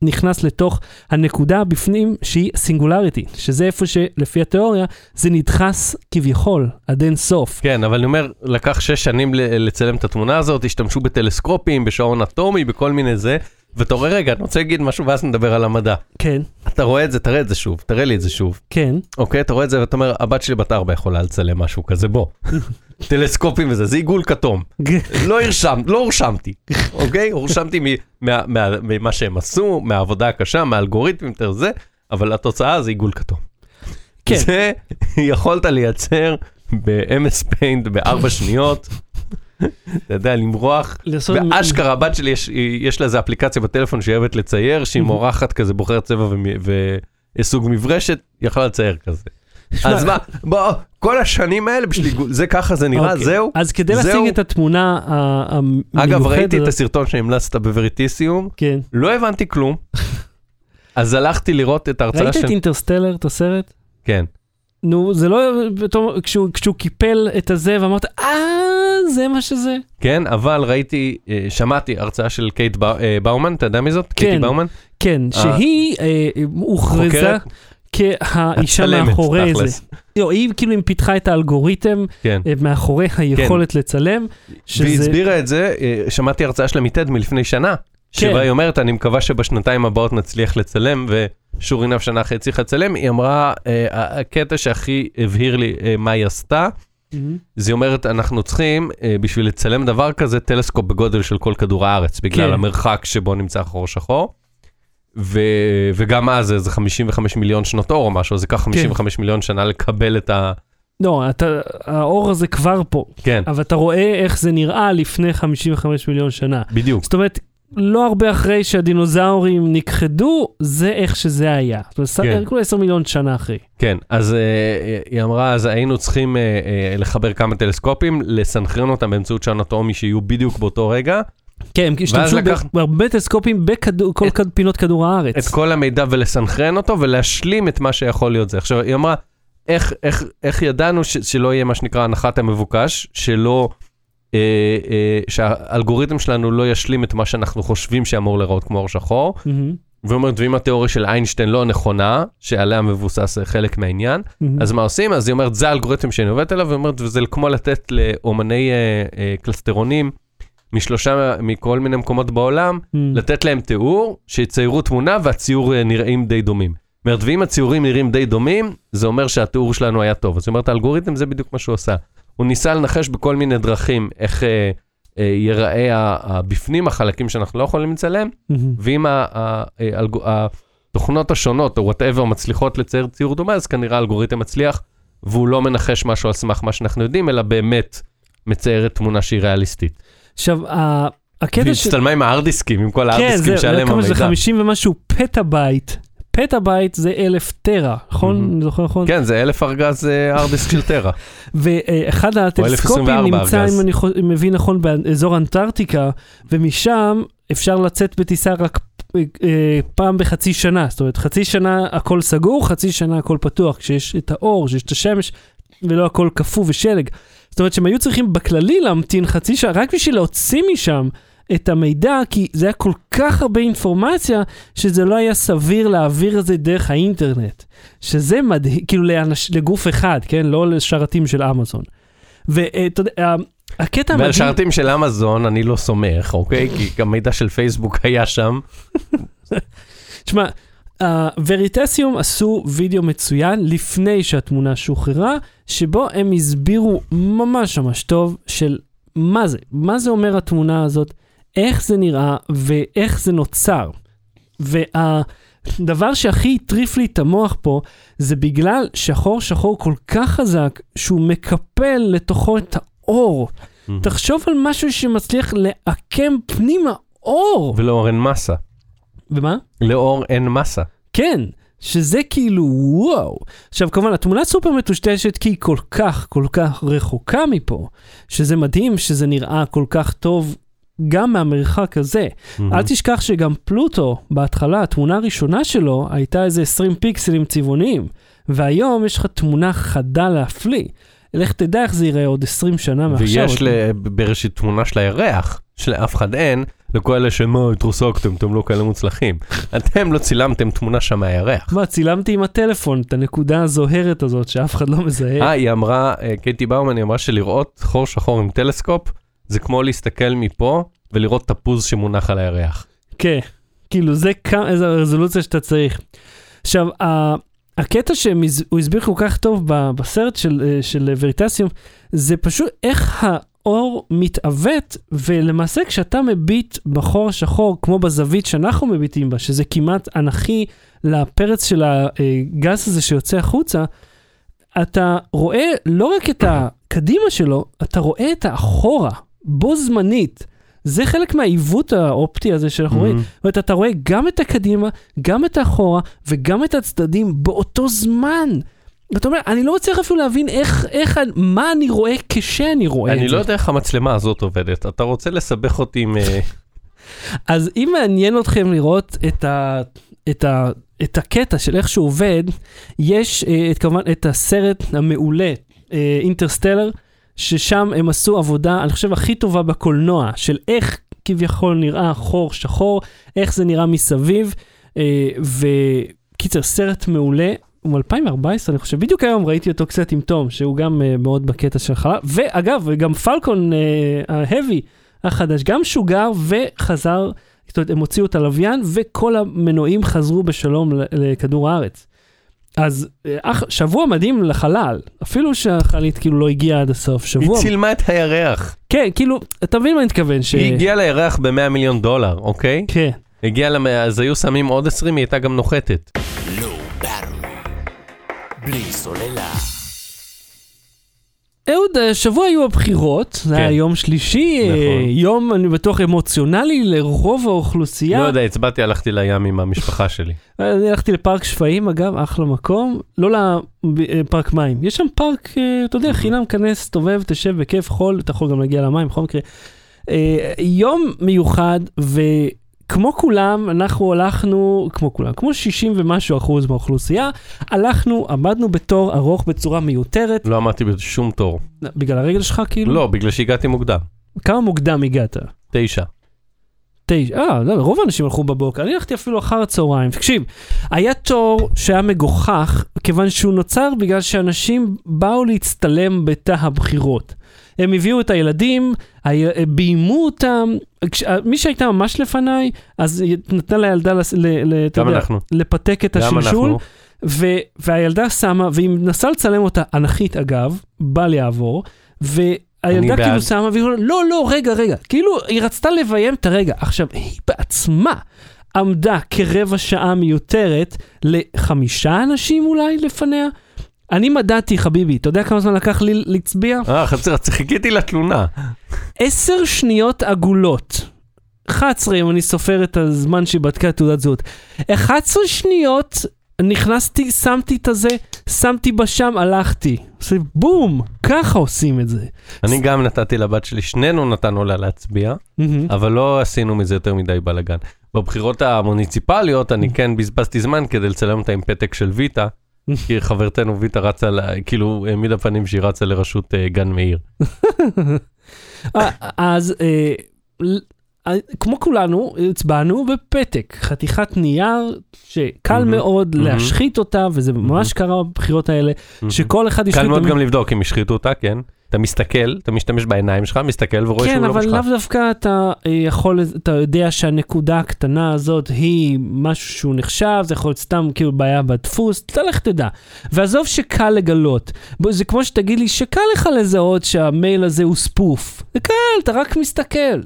[SPEAKER 1] שנכנס לתוך הנקודה בפנים שהיא סינגולריטי, שזה איפה שלפי התיאוריה זה נדחס כביכול עד אין סוף.
[SPEAKER 2] כן, אבל אני אומר, לקח שש שנים לצלם את התמונה הזאת, השתמשו בטלסקופים, בשעון אטומי, בכל מיני זה, ואתה רואה, רגע, אני רוצה להגיד משהו ואז נדבר על המדע.
[SPEAKER 1] כן,
[SPEAKER 2] אתה רואה את זה, תראה את זה שוב, תראה לי את זה שוב.
[SPEAKER 1] כן.
[SPEAKER 2] אוקיי, אתה רואה את זה ואתה אומר, הבת שלי בת ארבע יכולה לצלם משהו כזה, בוא. <laughs> טלסקופים וזה, זה עיגול כתום. <laughs> לא הרשם, לא הורשמתי, אוקיי? הורשמתי ממה שהם עשו, מהעבודה הקשה, מהאלגוריתמים, יותר זה, אבל התוצאה זה עיגול כתום.
[SPEAKER 1] כן.
[SPEAKER 2] זה <laughs> יכולת לייצר ב-MS Paint בארבע שניות. אתה יודע, למרוח, ואשכרה הבת שלי יש, יש לה איזה אפליקציה בטלפון שהיא אוהבת לצייר, שהיא מורחת כזה, בוחרת צבע וסוג מברשת, היא יכולה לצייר כזה. אז מה, בוא, כל השנים האלה בשביל, <laughs> זה ככה זה נראה,
[SPEAKER 1] אוקיי.
[SPEAKER 2] זהו.
[SPEAKER 1] אז כדי
[SPEAKER 2] זהו.
[SPEAKER 1] להשיג את התמונה המיוחדת...
[SPEAKER 2] אגב, ראיתי את הסרטון שהמלצת בווריטיסיום,
[SPEAKER 1] כן.
[SPEAKER 2] לא הבנתי כלום, <laughs> אז הלכתי לראות את ההרצאה
[SPEAKER 1] ראית
[SPEAKER 2] של...
[SPEAKER 1] את אינטרסטלר, את
[SPEAKER 2] כן.
[SPEAKER 1] נו, זה לא... כשהוא קיפל את הזה ואמרת, אה, זה מה שזה?
[SPEAKER 2] כן, אבל ראיתי, אה, שמעתי הרצאה של קייט באו- אה, באומן, אתה יודע מי זאת? קייטי
[SPEAKER 1] כן.
[SPEAKER 2] באומן?
[SPEAKER 1] כן,
[SPEAKER 2] אה.
[SPEAKER 1] שהיא אה, הוכרזה? כהאישה מאחורי זה.
[SPEAKER 2] תכלס.
[SPEAKER 1] לא, היא כאילו אם פיתחה את האלגוריתם
[SPEAKER 2] כן.
[SPEAKER 1] מאחורי היכולת לצלם,
[SPEAKER 2] והיא
[SPEAKER 1] שזה...
[SPEAKER 2] הסבירה את זה, שמעתי הרצאה שלה מטד מלפני שנה,
[SPEAKER 1] כן.
[SPEAKER 2] שבה היא אומרת, אני מקווה שבשנתיים הבאות נצליח לצלם, ושור עיניו שנה אחרי הצליחה לצלם, היא אמרה, הקטע שהכי הבהיר לי מה היא עשתה. זה אומרת, אנחנו צריכים, אה, בשביל לצלם דבר כזה, טלסקופ בגודל של כל כדור הארץ, בגלל
[SPEAKER 1] כן.
[SPEAKER 2] המרחק שבו נמצא חור שחור. ו... וגם אז זה 55 מיליון שנות אור או משהו, זה ייקח 55 מיליון שנה לקבל את ה...
[SPEAKER 1] לא, אתה, האור הזה כבר פה,
[SPEAKER 2] כן,
[SPEAKER 1] אבל אתה רואה איך זה נראה לפני 55 מיליון שנה.
[SPEAKER 2] בדיוק.
[SPEAKER 1] זאת אומרת, לא הרבה אחרי שהדינוזאורים נכחדו, זה איך שזה היה. זאת אומרת,
[SPEAKER 2] כן.
[SPEAKER 1] כאילו 10 מיליון שנה אחרי.
[SPEAKER 2] כן, אז אה, היא אמרה, אז היינו צריכים אה, אה, לחבר כמה טלסקופים, לסנכרן אותם באמצעות שעון אטומי שיהיו בדיוק באותו רגע,
[SPEAKER 1] כן, הם השתמשו
[SPEAKER 2] לקח-
[SPEAKER 1] בהרבה טלסקופים בכדור, כל
[SPEAKER 2] את-
[SPEAKER 1] פינות כדור הארץ.
[SPEAKER 2] את כל המידע ולסנכרן אותו ולהשלים את מה שיכול להיות זה. עכשיו, היא אמרה, איך, איך, איך ידענו ש, שלא יהיה מה שנקרא הנחת המבוקש, שלא, שהאלגוריתם שלנו לא ישלים את מה שאנחנו חושבים שאמור להיראות כמו אור שחור.
[SPEAKER 1] מהמם,
[SPEAKER 2] והיא אומרת, ואם התיאוריה של איינשטיין לא נכונה, שעליה מבוסס חלק מהעניין,
[SPEAKER 1] מהמם.
[SPEAKER 2] אז מה עושים? אז היא אומרת, זה האלגוריתם שאני עובדת עליו, והיא אומרת, וזה כמו לתת לאומני אה, אה, קלסטרונים משלושה, מכל מיני מקומות בעולם,
[SPEAKER 1] מהמם.
[SPEAKER 2] לתת להם תיאור, שיציירו תמונה והציור אה, נראים די דומים. זאת אומרת, ואם הציורים נראים די דומים, זה אומר שהתיאור שלנו היה טוב. אז זאת אומרת, האלגוריתם זה בדיוק מה שהוא עשה. הוא ניסה לנחש בכל מיני דרכים איך אה, אה, ייראה הבפנים, החלקים שאנחנו לא יכולים לצלם. ואם ה- ה- האלג- התוכנות השונות, או whatever, מצליחות לצייר ציור דומה, אז כנראה האלגוריתם מצליח, והוא לא מנחש משהו על סמך מה שאנחנו יודעים, אלא באמת מציירת תמונה שהיא ריאליסטית.
[SPEAKER 1] עכשיו, הקטע
[SPEAKER 2] והיא
[SPEAKER 1] של...
[SPEAKER 2] הצטלמה עם הארדיסקים, עם כל
[SPEAKER 1] כן,
[SPEAKER 2] הארדיסקים
[SPEAKER 1] זה,
[SPEAKER 2] שעליהם
[SPEAKER 1] כמה שזה
[SPEAKER 2] המידע.
[SPEAKER 1] 50 ומשהו פטאבייט. פטאבייט זה אלף טרה, נכון? אני זוכר נכון?
[SPEAKER 2] כן, זה אלף ארגז אה, ארדיסק של טרה. <laughs>
[SPEAKER 1] ואחד הטלסקופים
[SPEAKER 2] 1024
[SPEAKER 1] נמצא. אם אני מבין נכון, באזור אנטארקטיקה, ומשם אפשר לצאת בטיסה רק אה, אה, פעם בחצי שנה. זאת אומרת, חצי שנה הכל סגור, חצי שנה הכל פתוח, כשיש את האור, כשיש את השמש, ולא הכל קפוא ושלג. זאת אומרת שהם היו צריכים בכללי להמתין חצי שעה, רק בשביל להוציא משם את המידע, כי זה היה כל כך הרבה אינפורמציה, שזה לא היה סביר להעביר את זה דרך האינטרנט. שזה מדהים, כאילו לאנש, לגוף אחד, כן? לא לשרתים של אמזון. ואתה יודע, ה- הקטע המדהים...
[SPEAKER 2] שרתים של אמזון אני לא סומך, אוקיי? כי המידע של פייסבוק <laughs> היה שם.
[SPEAKER 1] תשמע, וריטסיום עשו וידאו מצוין לפני שהתמונה שוחררה, שבו הם הסבירו ממש ממש טוב של מה זה, מה זה אומר התמונה הזאת, איך זה נראה ואיך זה נוצר. והדבר שהכי הטריף לי את המוח פה, זה בגלל שחור שחור כל כך חזק, שהוא מקפל לתוכו את האור. תחשוב על משהו שמצליח לעקם פנימה אור.
[SPEAKER 2] ולאור אין מסה.
[SPEAKER 1] ומה?
[SPEAKER 2] לאור אין מסה.
[SPEAKER 1] כן, שזה כאילו וואו. עכשיו כמובן התמונה סופר מטושטשת כי היא כל כך כל כך רחוקה מפה, שזה מדהים שזה נראה כל כך טוב גם מהמרחק הזה. אל תשכח שגם פלוטו בהתחלה התמונה הראשונה שלו הייתה איזה 20 פיקסלים צבעוניים, והיום יש לך תמונה חדה להפליא. לך תדע איך זה ייראה עוד 20 שנה מעכשיו.
[SPEAKER 2] ויש ל- בראשית תמונה של הירח, שלאף אחד אין, לכל אלה שמה, התרסקתם, אתם לא כאלה מוצלחים. <laughs> אתם לא צילמתם תמונה שם מהירח.
[SPEAKER 1] מה, צילמתי עם הטלפון את הנקודה הזוהרת הזאת שאף אחד לא מזהה.
[SPEAKER 2] אה, היא אמרה, אה, קייטי באומן, היא אמרה שלראות חור שחור עם טלסקופ, זה כמו להסתכל מפה ולראות תפוז שמונח על הירח.
[SPEAKER 1] כן, כאילו זה כמה, איזה רזולוציה שאתה צריך. עכשיו, הקטע שהוא הסביר כל כך טוב בסרט של, אה, של וריטסיום, זה פשוט איך האור מתעוות, ולמעשה כשאתה מביט בחור השחור, כמו בזווית שאנחנו מביטים בה, שזה כמעט אנכי לפרץ של הגז הזה שיוצא החוצה, אתה רואה לא רק את הקדימה שלו, אתה רואה את האחורה, בו זמנית. זה חלק מהעיוות האופטי הזה שאנחנו רואים. זאת אומרת, אתה רואה גם את הקדימה, גם את האחורה וגם את הצדדים באותו זמן. ואתה אומר, אני לא מצליח אפילו להבין איך, איך, מה אני רואה כשאני רואה את זה.
[SPEAKER 2] אני לא יודע איך המצלמה הזאת עובדת. אתה רוצה לסבך אותי עם... אה, <laughs>
[SPEAKER 1] אז אם מעניין אתכם לראות את, ה, את, ה, את הקטע של איך שהוא עובד, יש אה, את, כמובן את הסרט המעולה, אינטרסטלר, ששם הם עשו עבודה, אני חושב, הכי טובה בקולנוע, של איך כביכול נראה חור שחור, איך זה נראה מסביב, אה, וקיצר, סרט מעולה. הוא מ-2014, אני חושב, בדיוק היום ראיתי אותו קצת עם תום, שהוא גם uh, מאוד בקטע של חלל, ואגב, גם פלקון ההבי uh, החדש, גם שוגר וחזר, זאת אומרת, הם הוציאו את הלוויין, וכל המנועים חזרו בשלום לכדור הארץ. אז אח, שבוע מדהים לחלל, אפילו שהחללית כאילו לא הגיעה עד הסוף, שבוע...
[SPEAKER 2] היא צילמה את הירח.
[SPEAKER 1] כן, כאילו, אתה מבין מה אני מתכוון? ש...
[SPEAKER 2] היא הגיעה לירח ב-100 מיליון דולר, אוקיי?
[SPEAKER 1] כן.
[SPEAKER 2] הגיעה למ... אז היו שמים עוד 20, היא הייתה גם נוחתת.
[SPEAKER 3] בלי סוללה.
[SPEAKER 1] אהוד, השבוע היו הבחירות, זה היה
[SPEAKER 2] כן.
[SPEAKER 1] יום שלישי,
[SPEAKER 2] נכון.
[SPEAKER 1] אה, יום, אני בטוח, אמוציונלי לרוב
[SPEAKER 2] לא
[SPEAKER 1] האוכלוסייה.
[SPEAKER 2] יודע, הצבעתי, הלכתי לים עם המשפחה שלי. <laughs>
[SPEAKER 1] אני הלכתי לפארק שפיים, אגב, אחלה מקום, לא לפארק מים. יש שם פארק, אה, אתה יודע, חינם, כנס, תסתובב, תשב בכיף, חול, אתה יכול גם להגיע למים, בכל מקרה. אה, יום מיוחד, וכמו כולם, אנחנו הלכנו, כמו כולם, כמו 60 ומשהו אחוז מהאוכלוסייה, הלכנו, עמדנו בתור ארוך בצורה מיותרת,
[SPEAKER 2] לא עמדתי בשום תור.
[SPEAKER 1] בגלל הרגל שלך כאילו?
[SPEAKER 2] לא, בגלל שהגעתי מוקדם.
[SPEAKER 1] כמה מוקדם הגעת?
[SPEAKER 2] תשע.
[SPEAKER 1] תשע, אה, לא, רוב האנשים הלכו בבוקר, אני הלכתי אפילו אחר הצהריים. תקשיב, היה תור שהיה מגוחך, כיוון שהוא נוצר בגלל שאנשים באו להצטלם בתא הבחירות. הם הביאו את הילדים, הי- ביימו אותם, מי שהייתה ממש לפניי, אז היא נתנה לילדה, לס- ל, ל, אתה יודע,
[SPEAKER 2] אנחנו.
[SPEAKER 1] לפתק את השלשול,
[SPEAKER 2] אנחנו.
[SPEAKER 1] ו- והילדה שמה, והיא מנסה לצלם אותה, אנכית אגב, בל יעבור, והילדה כאילו
[SPEAKER 2] בעד.
[SPEAKER 1] שמה, והיא אומרת, לא, לא, רגע, רגע, כאילו, היא רצתה לביים את הרגע. עכשיו, היא בעצמה עמדה כרבע שעה מיותרת לחמישה אנשים אולי לפניה. אני מדדתי, חביבי, אתה יודע כמה זמן לקח לי להצביע?
[SPEAKER 2] אה, חצי, חיכיתי לתלונה.
[SPEAKER 1] עשר שניות עגולות. 11 אם אני סופר את הזמן שהיא בדקה תעודת זהות. 11 שניות, נכנסתי, שמתי את הזה, שמתי בשם, הלכתי. עושה בום, ככה עושים את זה.
[SPEAKER 2] אני גם נתתי לבת שלי, שנינו נתנו לה להצביע. אבל לא עשינו מזה יותר מדי בלאגן. בבחירות המוניציפליות אני כן בזבזתי זמן כדי לצלם אותה עם פתק של ויטה, כי חברתנו ויטה רצה, לה- כאילו העמידה פנים שהיא רצה לראשות אה, גן מאיר. <laughs>
[SPEAKER 1] אה, אז אה, כמו כולנו, הצבענו בפתק, חתיכת נייר שקל
[SPEAKER 2] מהמם,
[SPEAKER 1] מאוד
[SPEAKER 2] מהמם.
[SPEAKER 1] להשחית אותה, וזה ממש קרה בבחירות האלה, שכל אחד
[SPEAKER 2] קל
[SPEAKER 1] השחית...
[SPEAKER 2] מאוד
[SPEAKER 1] את המ-
[SPEAKER 2] גם לבדוק אם השחיתו אותה, כן. אתה מסתכל, אתה משתמש בעיניים שלך, מסתכל ורואה
[SPEAKER 1] כן,
[SPEAKER 2] שהוא לא
[SPEAKER 1] אבל
[SPEAKER 2] בשלך.
[SPEAKER 1] לאו דווקא אתה אה, יכול, אתה יודע שהנקודה הקטנה הזאת היא משהו שהוא נחשב, זה יכול להיות סתם כאילו בעיה בדפוס, אתה לך תדע. ועזוב שקל לגלות, בוא, זה כמו שתגיד לי שקל לך לזהות שהמייל הזה הוא ספוף. זה קל, אתה רק מסתכל.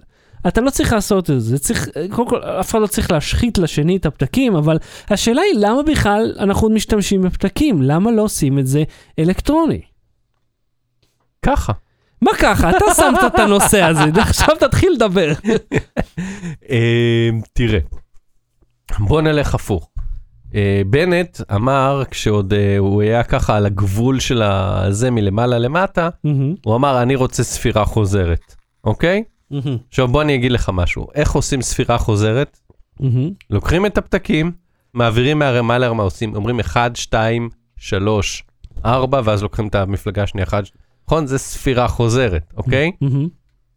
[SPEAKER 1] אתה לא צריך לעשות את זה, צריך, קודם כל, אף אחד לא צריך להשחית לשני את הפתקים, אבל השאלה היא למה בכלל אנחנו משתמשים בפתקים? למה לא עושים את זה אלקטרוני?
[SPEAKER 2] ככה.
[SPEAKER 1] מה ככה? אתה שמת את הנושא הזה, <laughs> עכשיו תתחיל לדבר.
[SPEAKER 2] אה, תראה, בוא נלך הפוך. אה, בנט אמר, כשעוד אה, הוא היה ככה על הגבול של הזה מלמעלה למטה,
[SPEAKER 1] מהמם,
[SPEAKER 2] הוא אמר, אני רוצה ספירה חוזרת, אוקיי?
[SPEAKER 1] מהמם,
[SPEAKER 2] עכשיו בוא אני אגיד לך משהו, איך עושים ספירה חוזרת?
[SPEAKER 1] מהמם.
[SPEAKER 2] לוקחים את הפתקים, מעבירים מהרמה לרמה, עושים, אומרים 1, 2, 3, 4, ואז לוקחים את המפלגה השנייה 1, נכון? זה ספירה חוזרת, אוקיי?
[SPEAKER 1] מהמם,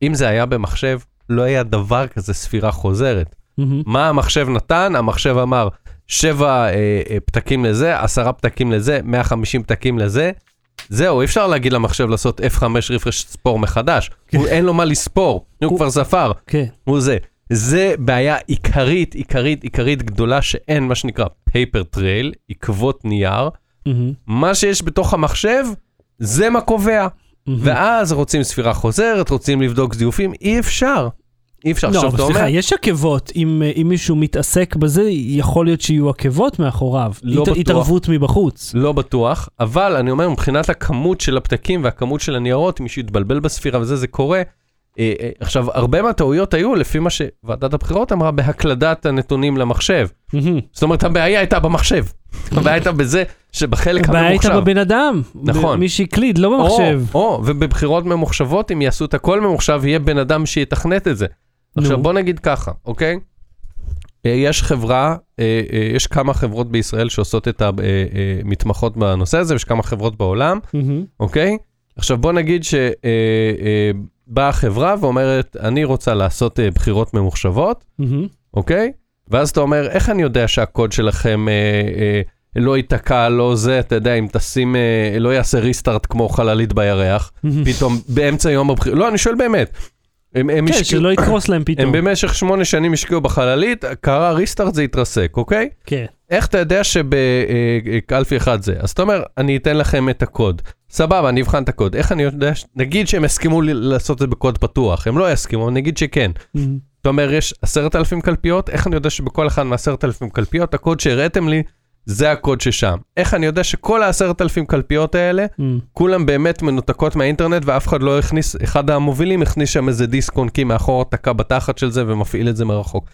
[SPEAKER 2] אם זה היה במחשב, לא היה דבר כזה ספירה חוזרת.
[SPEAKER 1] מהמם.
[SPEAKER 2] מה המחשב נתן? המחשב אמר, שבע אה, אה, פתקים לזה, עשרה פתקים לזה, 150 פתקים לזה. זהו, אי אפשר להגיד למחשב לעשות F5 רפרש ספור מחדש. הוא אין לו מה לספור, הוא
[SPEAKER 1] הוא-
[SPEAKER 2] כבר ספר,
[SPEAKER 1] כן.
[SPEAKER 2] הוא זה. זה בעיה עיקרית, עיקרית, עיקרית גדולה שאין מה שנקרא paper trail, עקבות נייר.
[SPEAKER 1] מהמם,
[SPEAKER 2] מה שיש בתוך המחשב, זה מה קובע. ואז רוצים ספירה חוזרת, רוצים לבדוק זיופים, אי אפשר. אי אפשר.
[SPEAKER 1] לא, אבל סליחה, יש עקבות, אם אה, אם מישהו מתעסק בזה, יכול להיות שיהיו עקבות מאחוריו.
[SPEAKER 2] לא
[SPEAKER 1] הת-
[SPEAKER 2] בטוח.
[SPEAKER 1] התערבות מבחוץ.
[SPEAKER 2] לא בטוח, אבל אני אומר, מבחינת הכמות של הפתקים והכמות של הניירות, אם מישהו יתבלבל בספירה וזה, זה קורה. אה, אה, עכשיו, הרבה מהטעויות היו, לפי מה שוועדת הבחירות אמרה, בהקלדת הנתונים למחשב. זאת אומרת, הבעיה הייתה במחשב. הבעיה הייתה בזה שבחלק
[SPEAKER 1] הבעיה הייתה
[SPEAKER 2] הממוחשב.
[SPEAKER 1] בבן אדם.
[SPEAKER 2] נכון.
[SPEAKER 1] מי שהקליד, לא במחשב.
[SPEAKER 2] או, או, ובבחירות ממוחשבות, אם יעשו את הכל ממוחשב, יהיה בן אדם שיתכנת את זה. עכשיו. בוא נגיד ככה, אוקיי? אה, יש חברה, יש כמה חברות בישראל שעושות את המתמחות בנושא הזה, ויש כמה חברות בעולם. אוקיי? עכשיו בוא נגיד שבאה חברה ואומרת, אני רוצה לעשות אה, בחירות ממוחשבות,
[SPEAKER 1] מהמם.
[SPEAKER 2] אוקיי? ואז אתה אומר, איך אני יודע שהקוד שלכם אה, אה, לא ייתקע, לא זה, אתה יודע, אם תשים, אה, לא יעשה ריסטארט כמו חללית בירח,
[SPEAKER 1] מהמם.
[SPEAKER 2] פתאום באמצע יום הבחירות, לא, אני שואל באמת. הם, הם,
[SPEAKER 1] כן,
[SPEAKER 2] השקיעו,
[SPEAKER 1] שלא יקרוס להם
[SPEAKER 2] הם
[SPEAKER 1] פתאום.
[SPEAKER 2] במשך שמונה שנים השקיעו בחללית, קרה ריסטארט זה התרסק, אוקיי?
[SPEAKER 1] כן.
[SPEAKER 2] איך אתה יודע שבקלפי אחד זה? אז אתה אומר, אני אתן לכם את הקוד. סבבה, אני אבחן את הקוד. איך אני יודע, ש- נגיד שהם הסכימו לי לעשות את זה בקוד פתוח, הם לא יסכימו, נגיד שכן.
[SPEAKER 1] מהמם.
[SPEAKER 2] אתה אומר, יש עשרת אלפים קלפיות, איך אני יודע שבכל אחד מעשרת אלפים קלפיות, הקוד שהראיתם לי, זה הקוד ששם. איך אני יודע שכל העשרת אלפים קלפיות האלה,
[SPEAKER 1] מהמם.
[SPEAKER 2] כולם באמת מנותקות מהאינטרנט, ואף אחד לא הכניס, אחד המובילים הכניס שם איזה דיסק אונקי מאחור, תקע בתחת של זה ומפעיל את זה מרחוק.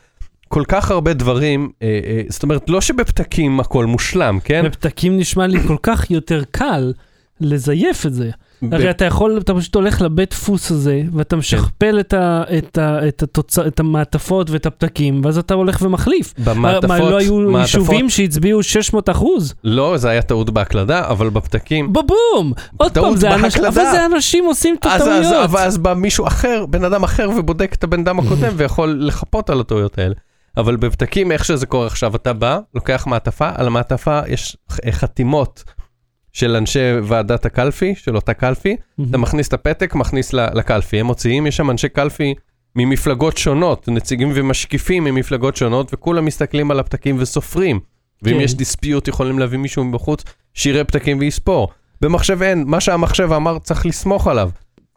[SPEAKER 2] כל כך הרבה דברים, אה, אה, זאת אומרת, לא שבפתקים הכל מושלם, כן?
[SPEAKER 1] בפתקים נשמע לי כל כך יותר קל לזייף את זה.
[SPEAKER 2] ב-
[SPEAKER 1] הרי אתה יכול, אתה פשוט הולך לבית דפוס הזה, ואתה משכפל את, ה, את, ה, את, התוצ... את המעטפות ואת הפתקים, ואז אתה הולך ומחליף.
[SPEAKER 2] במעטפות,
[SPEAKER 1] מה, לא היו
[SPEAKER 2] מעטפות-
[SPEAKER 1] יישובים שהצביעו 600 אחוז?
[SPEAKER 2] לא, זה היה טעות בהקלדה, אבל בפתקים...
[SPEAKER 1] בבום! עוד פעם, זה אנש... אבל זה אנשים עושים את
[SPEAKER 2] אז, אז,
[SPEAKER 1] הטעויות.
[SPEAKER 2] אבל אז בא מישהו אחר, בן אדם אחר, ובודק את הבן אדם הקודם <laughs> ויכול לחפות על הטעויות האלה. אבל בפתקים, איך שזה קורה עכשיו, אתה בא, לוקח מעטפה, על המעטפה יש חתימות של אנשי ועדת הקלפי, של אותה קלפי, אתה מכניס את הפתק, מכניס לקלפי. הם מוציאים, יש שם אנשי קלפי ממפלגות שונות, נציגים ומשקיפים ממפלגות שונות, וכולם מסתכלים על הפתקים וסופרים. ואם
[SPEAKER 1] כן.
[SPEAKER 2] יש דיספיוט, יכולים להביא מישהו מבחוץ, שיראה פתקים ויספור. במחשב אין, מה שהמחשב אמר, צריך לסמוך עליו.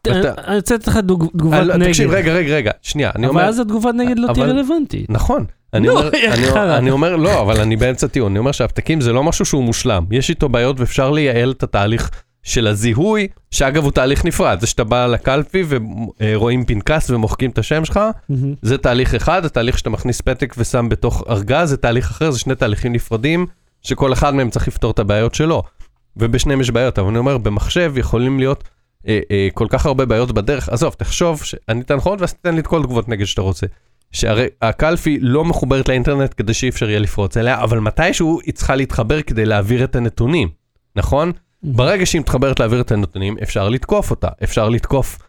[SPEAKER 1] אני רוצה לתת לך תגובת
[SPEAKER 2] לא-
[SPEAKER 1] נגד.
[SPEAKER 2] תקשיב, רגע, רגע, רגע, שנייה, אני אומר...
[SPEAKER 1] אבל אז התגובת נגד לא תהיה רלוונטית.
[SPEAKER 2] נכון. אני
[SPEAKER 1] נו,
[SPEAKER 2] אומר,
[SPEAKER 1] יא
[SPEAKER 2] אני, אומר, לא, אבל אני באמצע טיעון. אני אומר שהפתקים זה לא משהו שהוא מושלם. יש איתו בעיות ואפשר לייעל את התהליך של הזיהוי, שאגב הוא תהליך נפרד. זה שאתה בא לקלפי ורואים פנקס ומוחקים את השם שלך. זה תהליך אחד, התהליך שאתה מכניס פתק ושם בתוך ארגז, זה תהליך אחר, זה שני תהליכים נפרדים, שכל אחד מהם צריך לפתור את הבעיות שלו. ובשניהם יש בעיות, אבל אני אומר, במחשב יכולים להיות אה, אה, כל כך הרבה בעיות בדרך. עזוב, תחשוב, שאני אתן עוד ואז תתן לי את כל התגובות נגד שאתה רוצה. שהרי הקלפי לא מחוברת לאינטרנט כדי שאי אפשר יהיה לפרוץ אליה, אבל מתישהו היא צריכה להתחבר כדי להעביר את הנתונים, נכון? ברגע שהיא מתחברת להעביר את הנתונים, אפשר לתקוף אותה, אפשר לתקוף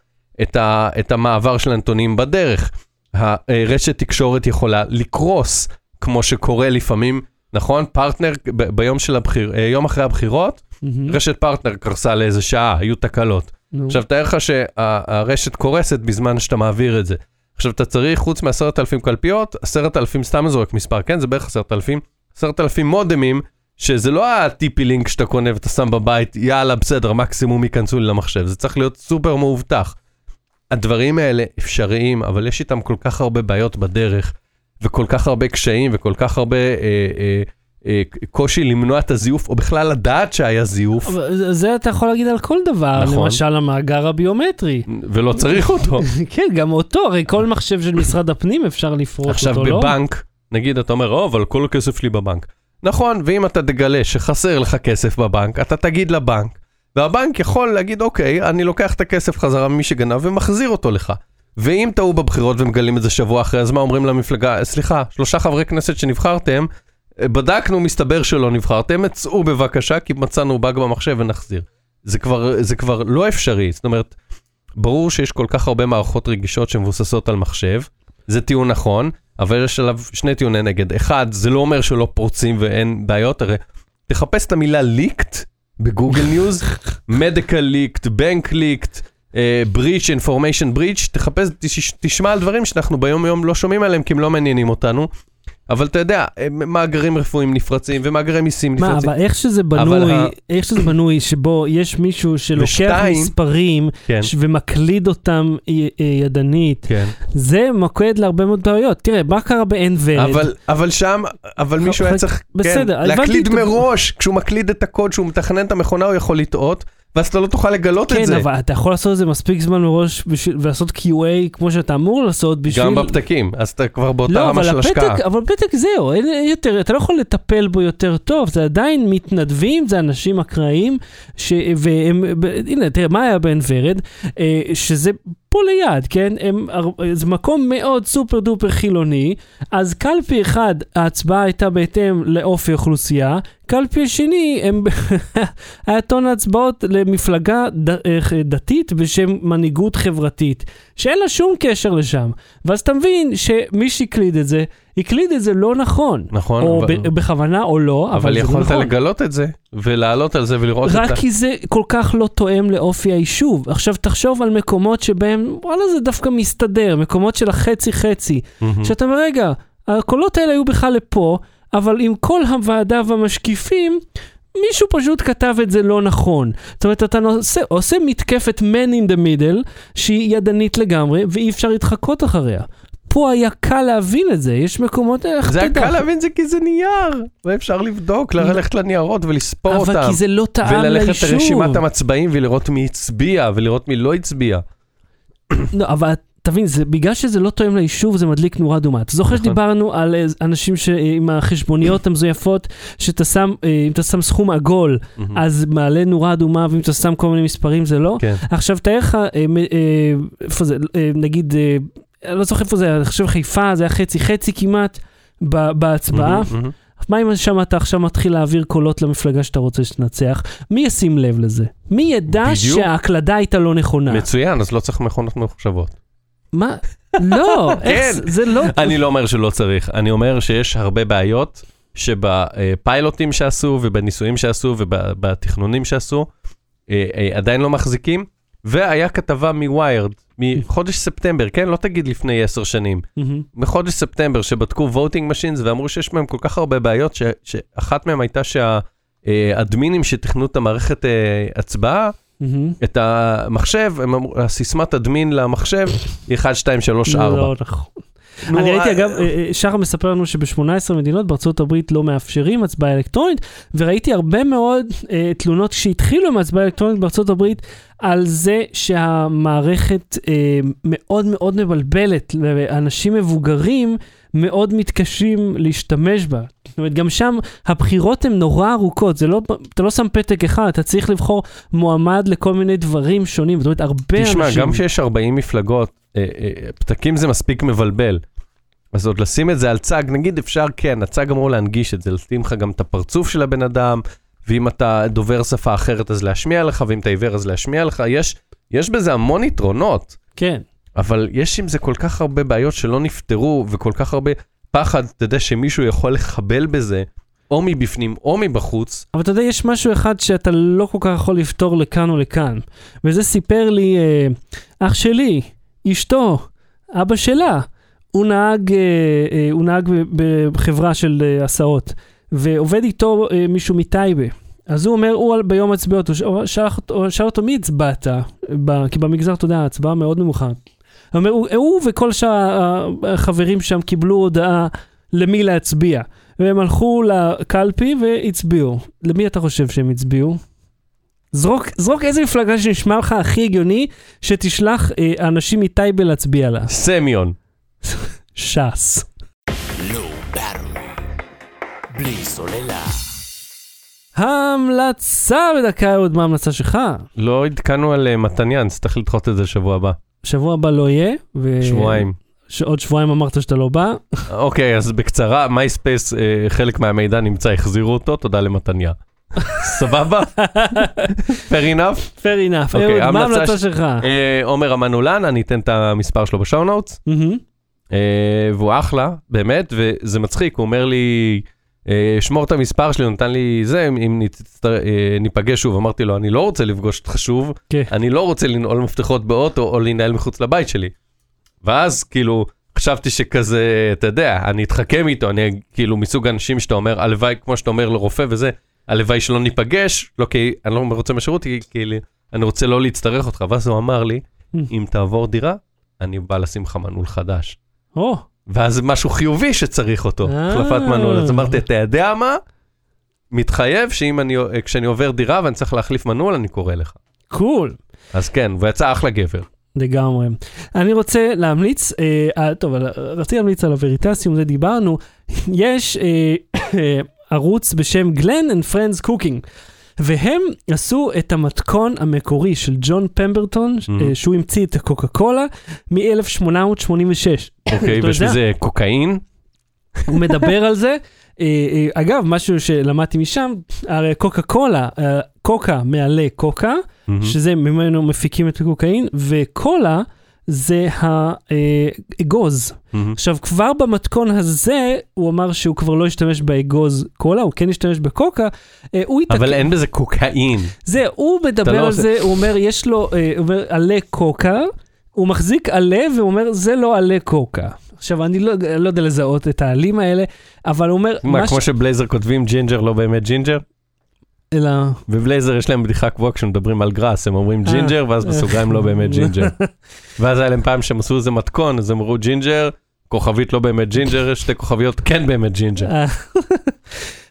[SPEAKER 2] את, ה, את המעבר של הנתונים בדרך. הרשת תקשורת יכולה לקרוס, כמו שקורה לפעמים, נכון? פרטנר, ב, ביום של הבחיר, אה, יום אחרי הבחירות,
[SPEAKER 1] מהמם.
[SPEAKER 2] רשת פרטנר קרסה לאיזה שעה, היו תקלות.
[SPEAKER 1] נו.
[SPEAKER 2] עכשיו, תאר לך שהרשת קורסת בזמן שאתה מעביר את זה. עכשיו, אתה צריך, חוץ מעשרת אלפים קלפיות, עשרת אלפים, סתם זורק מספר, כן? זה בערך עשרת אלפים, עשרת אלפים מודמים, שזה לא ה TP-Link שאתה קונה ואתה שם בבית, יאללה, בסדר, מקסימום ייכנסו לי למחשב. זה צריך להיות סופר מאובטח. הדברים האלה אפשריים, אבל יש איתם כל כך הרבה בעיות בדרך, וכל כך הרבה קשיים, וכל כך הרבה אה, אה, קושי למנוע את הזיוף, או בכלל לדעת שהיה זיוף,
[SPEAKER 1] זה- אתה יכול להגיד על כל דבר,
[SPEAKER 2] נכון.
[SPEAKER 1] למשל המאגר הביומטרי.
[SPEAKER 2] ולא צריך אותו. <laughs>
[SPEAKER 1] כן, גם אותו, הרי כל מחשב של משרד הפנים אפשר
[SPEAKER 2] עכשיו
[SPEAKER 1] אותו, לא?
[SPEAKER 2] בבנק, נגיד אתה אומר, או, אבל כל הכסף שלי בבנק. נכון, ואם אתה תגלה שחסר לך כסף בבנק, אתה תגיד לבנק, והבנק יכול להגיד, אוקיי, אני לוקח את הכסף חזרה ממי שגנב ומחזיר אותו לך. ואם טעו בבחירות ומגלים את זה שבוע אחרי, אז מה אומרים למפלגה, סליחה, שלושה חברי כנסת שנבחרתם, אה, בדקנו, מסתבר שלא נבחרתם, צאו בבקשה, כי מצאנו באג במחשב ונחזיר. זה כבר, זה כבר לא אפשרי, זאת אומרת, ברור שיש כל כך הרבה מערכות רגישות שמבוססות על מחשב, זה טיעון נכון, אבל יש עליו שני טיעוני נגד. אחד, זה לא אומר שלא פורצים ואין בעיות, הרי תחפש את המילה ליקט בגוגל ניוז, מדיקל ליקט, בנק ליקט, בריץ', אינפורמיישן בריץ', תחפש, תש, תשמע על דברים שאנחנו ביום יום לא שומעים עליהם כי הם לא מעניינים אותנו. אבל אתה יודע, אה, מאגרים רפואיים נפרצים ומאגרי מיסים
[SPEAKER 1] מה,
[SPEAKER 2] נפרצים.
[SPEAKER 1] אבל איך שזה
[SPEAKER 2] אבל
[SPEAKER 1] בנוי,
[SPEAKER 2] ה-
[SPEAKER 1] איך שזה בנוי, שבו יש מישהו שלוקח
[SPEAKER 2] ושתיים-
[SPEAKER 1] מספרים
[SPEAKER 2] כן,
[SPEAKER 1] ומקליד אותם י- אה, ידנית,
[SPEAKER 2] כן.
[SPEAKER 1] זה מקד להרבה מאוד בעיות. תראה, מה קרה ורד?
[SPEAKER 2] אבל, אבל שם, אבל מישהו היה צריך,
[SPEAKER 1] בסדר,
[SPEAKER 2] כן, להקליד מראש, כשהוא מקליד את הקוד, כשהוא מתכנן את המכונה, הוא יכול לטעות, ואז אתה לא תוכל לגלות את
[SPEAKER 1] כן,
[SPEAKER 2] זה.
[SPEAKER 1] אבל אתה יכול לעשות את זה מספיק זמן מראש בשביל- ולעשות QA כמו שאתה אמור לעשות בשביל...
[SPEAKER 2] גם בפתקים, אז אתה כבר באותה
[SPEAKER 1] לא,
[SPEAKER 2] רמה של השקעה.
[SPEAKER 1] הפתק, אבל פתק זהו, אין יותר, אתה לא יכול לטפל בו יותר טוב, זה עדיין מתנדבים, זה אנשים אקראיים, ש... והם. הנה, תראה, מה היה בעין ורד? אה, שזה פה ליד, כן? הם, זה מקום מאוד סופר דופר חילוני, אז קלפי אחד, ההצבעה הייתה בהתאם לאופי אוכלוסייה, קלפי השני, הם... <laughs> היה טון הצבעות למפלגה ד... דתית בשם מנהיגות חברתית, שאין לה שום קשר לשם. ואז אתה מבין שמי שהקליד את זה, הקליד את זה לא נכון.
[SPEAKER 2] נכון.
[SPEAKER 1] או
[SPEAKER 2] אבל...
[SPEAKER 1] ב- בכוונה או לא, אבל,
[SPEAKER 2] אבל
[SPEAKER 1] זה לא
[SPEAKER 2] יכולת
[SPEAKER 1] נכון.
[SPEAKER 2] לגלות את זה, ולעלות על זה ולראות את ה...
[SPEAKER 1] רק כי זה כל כך לא תואם לאופי היישוב. עכשיו תחשוב על מקומות שבהם, וואלה זה דווקא מסתדר, מקומות של החצי חצי.
[SPEAKER 2] מהמם.
[SPEAKER 1] שאתה אומר, רגע, הקולות האלה היו בכלל לפה, אבל עם כל הוועדה והמשקיפים, מישהו פשוט כתב את זה לא נכון. זאת אומרת, אתה עושה, עושה מתקפת man in the middle, שהיא ידנית לגמרי, ואי אפשר להתחקות אחריה. פה היה קל להבין את זה, יש מקומות, איך
[SPEAKER 2] זה היה? קל להבין זה כי זה נייר, ואפשר לבדוק, ללכת לניירות ולספור אותם.
[SPEAKER 1] אבל כי זה לא טעם
[SPEAKER 2] וללכת
[SPEAKER 1] ליישוב.
[SPEAKER 2] לרשימת המצבעים ולראות מי הצביע ולראות מי לא הצביע. <coughs>
[SPEAKER 1] לא, אבל תבין, זה, בגלל שזה לא תואם ליישוב, זה מדליק נורה אדומה. אתה זוכר
[SPEAKER 2] נכון.
[SPEAKER 1] שדיברנו על אה, אנשים ש, עם החשבוניות <coughs> המזויפות, שאתה שם, אה, אם אתה שם סכום עגול. אז מעלה נורה אדומה, ואם אתה שם כל מיני מספרים זה לא?
[SPEAKER 2] כן.
[SPEAKER 1] עכשיו, תאר לך, אה, אה, איפה זה, אה, נגיד, אה, לא זוכר איפה זה, אני חושב חיפה, זה היה חצי-חצי כמעט ב- בהצבעה. מה אם שם אתה עכשיו מתחיל להעביר קולות למפלגה שאתה רוצה שתנצח? מי ישים לב לזה? מי ידע
[SPEAKER 2] בדיוק.
[SPEAKER 1] שההקלדה הייתה לא נכונה?
[SPEAKER 2] מצוין, אז לא צריך מכונות ממוחשבות.
[SPEAKER 1] מה? לא, <laughs> איך
[SPEAKER 2] כן.
[SPEAKER 1] זה- זה לא...
[SPEAKER 2] אני לא אומר שלא צריך, אני אומר שיש הרבה בעיות שבפיילוטים שעשו ובניסויים שעשו ובתכנונים שעשו, אה, אה, עדיין לא מחזיקים. והיה כתבה מוויירד, מחודש ספטמבר, כן? לא תגיד לפני עשר שנים. מחודש ספטמבר שבדקו voting machines ואמרו שיש בהם כל כך הרבה בעיות, ש, שאחת מהן הייתה שהאדמינים שתכנו את המערכת אה, הצבעה. את המחשב, הם אמרו, הסיסמת אדמין למחשב היא 1, 2, 3, 4.
[SPEAKER 1] לא נכון. אני ראיתי אגב, אה, אה, שחר מספר לנו שב-18 מדינות בארצות הברית לא מאפשרים הצבעה אלקטרונית, וראיתי הרבה מאוד אה, תלונות כשהתחילו עם הצבעה אלקטרונית בארצות הברית, על זה שהמערכת אה, מאוד מאוד מבלבלת, ואנשים מבוגרים מאוד מתקשים להשתמש בה. זאת אומרת, גם שם הבחירות הן נורא ארוכות, זה לא, אתה לא שם פתק אחד, אתה צריך לבחור מועמד לכל מיני דברים שונים, זאת אומרת, הרבה
[SPEAKER 2] תשמע,
[SPEAKER 1] אנשים...
[SPEAKER 2] גם כשיש 40 מפלגות, אה, אה, פתקים זה מספיק מבלבל. אז עוד לשים את זה על צג, נגיד אפשר, כן, הצג אמור להנגיש את זה, לשים לך גם את הפרצוף של הבן אדם, ואם אתה דובר שפה אחרת אז להשמיע לך, ואם אתה עיוור אז להשמיע לך, יש, יש בזה המון יתרונות,
[SPEAKER 1] כן.
[SPEAKER 2] אבל יש עם זה כל כך הרבה בעיות שלא נפתרו, וכל כך הרבה פחד, אתה יודע, שמישהו יכול לחבל בזה, או מבפנים או מבחוץ.
[SPEAKER 1] אבל אתה יודע, יש משהו אחד שאתה לא כל כך יכול לפתור לכאן או לכאן. וזה סיפר לי אה, אח שלי, אשתו, אבא שלה. הוא נהג, אה, אה, הוא נהג בחברה של אה, הסעות, ועובד איתו אה, מישהו מטייבה. אז הוא אומר, הוא ביום הצביעות, הוא שאל אותו מי הצבעת? כי במגזר, אתה יודע, ההצבעה מאוד נמוכה. הוא הוא, וכל שאר החברים שם קיבלו הודעה למי להצביע. והם הלכו לקלפי והצביעו. למי אתה חושב שהם הצביעו? זרוק, זרוק איזה מפלגה שנשמע לך הכי הגיוני, שתשלח אה, אנשים מטייבה להצביע לה.
[SPEAKER 2] סמיון.
[SPEAKER 1] ש"ס.
[SPEAKER 3] Battery. בלי סוללה.
[SPEAKER 1] המלצה בדקה אהוד, מה ההמלצה שלך?
[SPEAKER 2] לא עדכנו על אה, מתניאן, צריך לדחות את זה שבוע הבא.
[SPEAKER 1] שבוע הבא לא יהיה. ו...
[SPEAKER 2] שבועיים.
[SPEAKER 1] שעוד שבועיים אמרת שאתה לא בא.
[SPEAKER 2] אוקיי, אז בקצרה, מייספייס, אה, חלק מהמידע נמצא, החזירו אותו, תודה למתניה. <laughs> סבבה? fair enough.
[SPEAKER 1] fair enough.
[SPEAKER 2] אוקיי,
[SPEAKER 1] אהוד, מה
[SPEAKER 2] ההמלצה
[SPEAKER 1] שלך?
[SPEAKER 2] אה, עומר המנעולן, אני אתן את המספר שלו ב show notes,
[SPEAKER 1] מהמם.
[SPEAKER 2] והוא אחלה, באמת, וזה מצחיק, הוא אומר לי, אה, שמור את המספר שלי, נתן לי זה, אם נצטר- אה, ניפגש שוב, אמרתי לו, אני לא רוצה לפגוש אותך שוב,
[SPEAKER 1] כן.
[SPEAKER 2] אני לא רוצה לנעול מפתחות באוטו או להינעל מחוץ לבית שלי. ואז כאילו, חשבתי שכזה, אתה יודע, אני אתחכם איתו, אני כאילו מסוג האנשים שאתה אומר, הלוואי, כמו שאתה אומר לרופא וזה, הלוואי שלא ניפגש, לא כי אני לא רוצה מהשירות, כי כאילו, אני רוצה לא להצטרך אותך. ואז הוא אמר לי, אם תעבור דירה, אני בא לשים לך מנעול חדש.
[SPEAKER 1] או,
[SPEAKER 2] ואז משהו חיובי שצריך אותו,
[SPEAKER 1] אה.
[SPEAKER 2] החלפת מנעול. אז אמרתי, אתה יודע מה? מתחייב שאם אני, כשאני עובר דירה ואני צריך להחליף מנעול, אני קורא לך.
[SPEAKER 1] קול.
[SPEAKER 2] אז כן, והוא יצא אחלה גבר.
[SPEAKER 1] לגמרי. אני רוצה להמליץ, אה, אה, טוב, רציתי להמליץ על הווריטסיום, זה דיברנו. יש אה, <coughs> אה, ערוץ בשם גלן and Friends Cooking, והם עשו את המתכון המקורי של ג'ון פמברטון,
[SPEAKER 2] Mhm.
[SPEAKER 1] אה, שהוא המציא את הקוקה קולה מ-1886.
[SPEAKER 2] אוקיי,
[SPEAKER 1] יודע?
[SPEAKER 2] בזה קוקאין?
[SPEAKER 1] הוא מדבר על זה. אה, אה, אגב, משהו שלמדתי משם, הרי קוקה קולה, קוקה מעלה קוקה,
[SPEAKER 2] מהמם.
[SPEAKER 1] שזה ממנו מפיקים את הקוקאין, וקולה זה האגוז.
[SPEAKER 2] מהמם.
[SPEAKER 1] עכשיו, כבר במתכון הזה, הוא אמר שהוא כבר לא ישתמש באגוז קולה, הוא כן ישתמש בקוקה. אה, הוא התעכב,
[SPEAKER 2] אבל אין בזה קוקאין.
[SPEAKER 1] זה, הוא מדבר
[SPEAKER 2] לא
[SPEAKER 1] על
[SPEAKER 2] עושה-
[SPEAKER 1] זה, הוא אומר, יש לו, אה, הוא אומר, עלה קוקה, הוא מחזיק עלה והוא אומר, זה לא עלה קוקה. עכשיו, אני לא, לא יודע לזהות את העלים האלה, אבל הוא אומר,
[SPEAKER 2] מה,
[SPEAKER 1] ש-
[SPEAKER 2] כמו שבלייזר כותבים ג'ינג'ר לא באמת ג'ינג'ר?
[SPEAKER 1] אלא...
[SPEAKER 2] בבלייזר יש להם בדיחה קבועה כשמדברים על גראס, הם אומרים
[SPEAKER 1] אה.
[SPEAKER 2] ג'ינג'ר, ואז בסוגריים לא באמת ג'ינג'ר. <laughs> ואז היה להם פעם שהם עשו איזה מתכון, אז אמרו ג'ינג'ר, כוכבית לא באמת ג'ינג'ר, שתי כוכביות כן באמת ג'ינג'ר.
[SPEAKER 1] אה,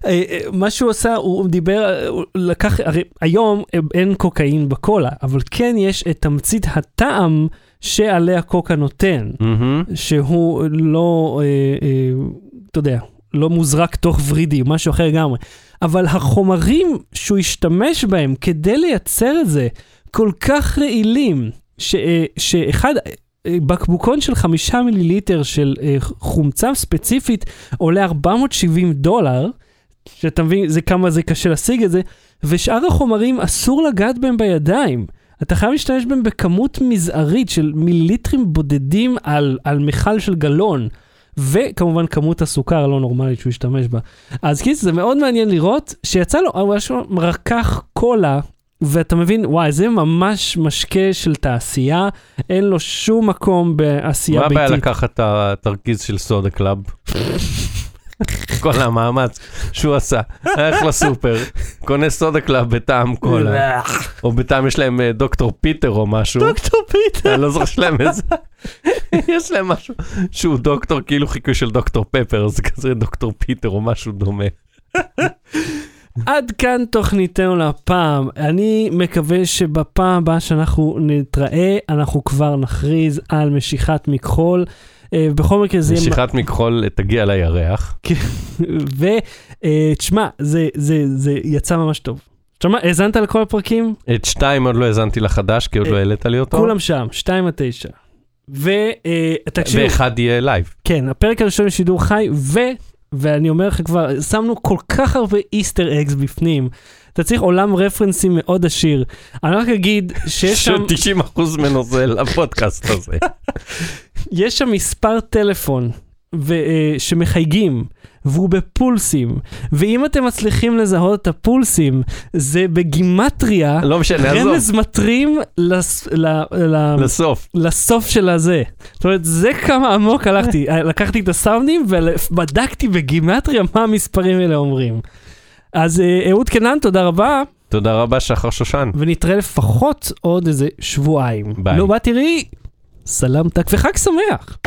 [SPEAKER 1] אה, מה שהוא עשה, הוא דיבר, הוא לקח, הרי היום אין קוקאין בקולה, אבל כן יש את תמצית הטעם שעליה קוקה נותן. שהוא לא, אתה יודע, לא מוזרק תוך ורידי, משהו אחר לגמרי. אבל החומרים שהוא השתמש בהם כדי לייצר את זה, כל כך רעילים, ש, אה, שאחד, אה, בקבוקון של חמישה מיליליטר של אה, חומצה ספציפית עולה 470 דולר, שאתה מבין זה כמה זה קשה להשיג את זה, ושאר החומרים אסור לגעת בהם בידיים. אתה חייב להשתמש בהם בכמות מזערית של מיליליטרים בודדים על, על מכל של גלון. וכמובן כמות הסוכר הלא נורמלית שהוא השתמש בה. אז קיס, זה מאוד מעניין לראות שיצא לו, הוא היה שם רקח קולה, ואתה מבין, וואי, זה ממש משקה של תעשייה, אין לו שום מקום בעשייה
[SPEAKER 2] מה הבעיה
[SPEAKER 1] ביתית.
[SPEAKER 2] לקחת את התרכיז של סודה קלאב? <laughs> כל המאמץ שהוא עשה, הלך לסופר, קונה סודה קלאב בטעם קולה, או בטעם יש להם אה, דוקטור פיטר או משהו,
[SPEAKER 1] דוקטור פיטר.
[SPEAKER 2] אני לא זוכר שלהם איזה, יש להם משהו שהוא דוקטור כאילו חיקוי של דוקטור פפר, זה כזה דוקטור פיטר או משהו דומה.
[SPEAKER 1] עד כאן תוכניתנו להפעם. אני מקווה שבפעם הבאה שאנחנו נתראה, אנחנו כבר נכריז על משיכת מכחול. אה, בכל מקרה זה.
[SPEAKER 2] משיכת מכחול תגיע לירח. <laughs>
[SPEAKER 1] ותשמע, זה, זה, זה יצא ממש טוב. תשמע, האזנת לכל הפרקים?
[SPEAKER 2] את שתיים עוד לא האזנתי לחדש, כי עוד לא העלית לי אותו.
[SPEAKER 1] כולם שם, 2 עד 9. ותקשיב,
[SPEAKER 2] ואחד יהיה לייב.
[SPEAKER 1] כן, הפרק הראשון בשידור חי, ו... ואני אומר לך כבר, שמנו כל כך הרבה Easter eggs בפנים. אתה צריך עולם רפרנסים מאוד עשיר. אני רק אגיד שיש שם,
[SPEAKER 2] ש-90% ממנו זה לפודקאסט הזה. <laughs>
[SPEAKER 1] יש שם מספר טלפון ו, uh, שמחייגים, והוא בפולסים. ואם אתם מצליחים לזהות את הפולסים, זה בגימטריה,
[SPEAKER 2] לא משנה, עזוב,
[SPEAKER 1] רמז מטרים לס, ל, ל,
[SPEAKER 2] לסוף.
[SPEAKER 1] לסוף של הזה. זאת אומרת, זה כמה עמוק הלכתי. לקחתי את הסאונדים ובדקתי בגימטריה מה המספרים האלה אומרים. אז אה, אהוד קנן, תודה רבה,
[SPEAKER 2] תודה רבה, שחר שושן.
[SPEAKER 1] ונתראה לפחות עוד איזה שבועיים.
[SPEAKER 2] ביי.
[SPEAKER 1] לא בא תראי, סלמתק וחג שמח.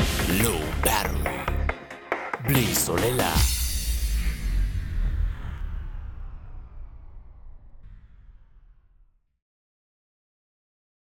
[SPEAKER 3] Low Battery. בלי סוללה.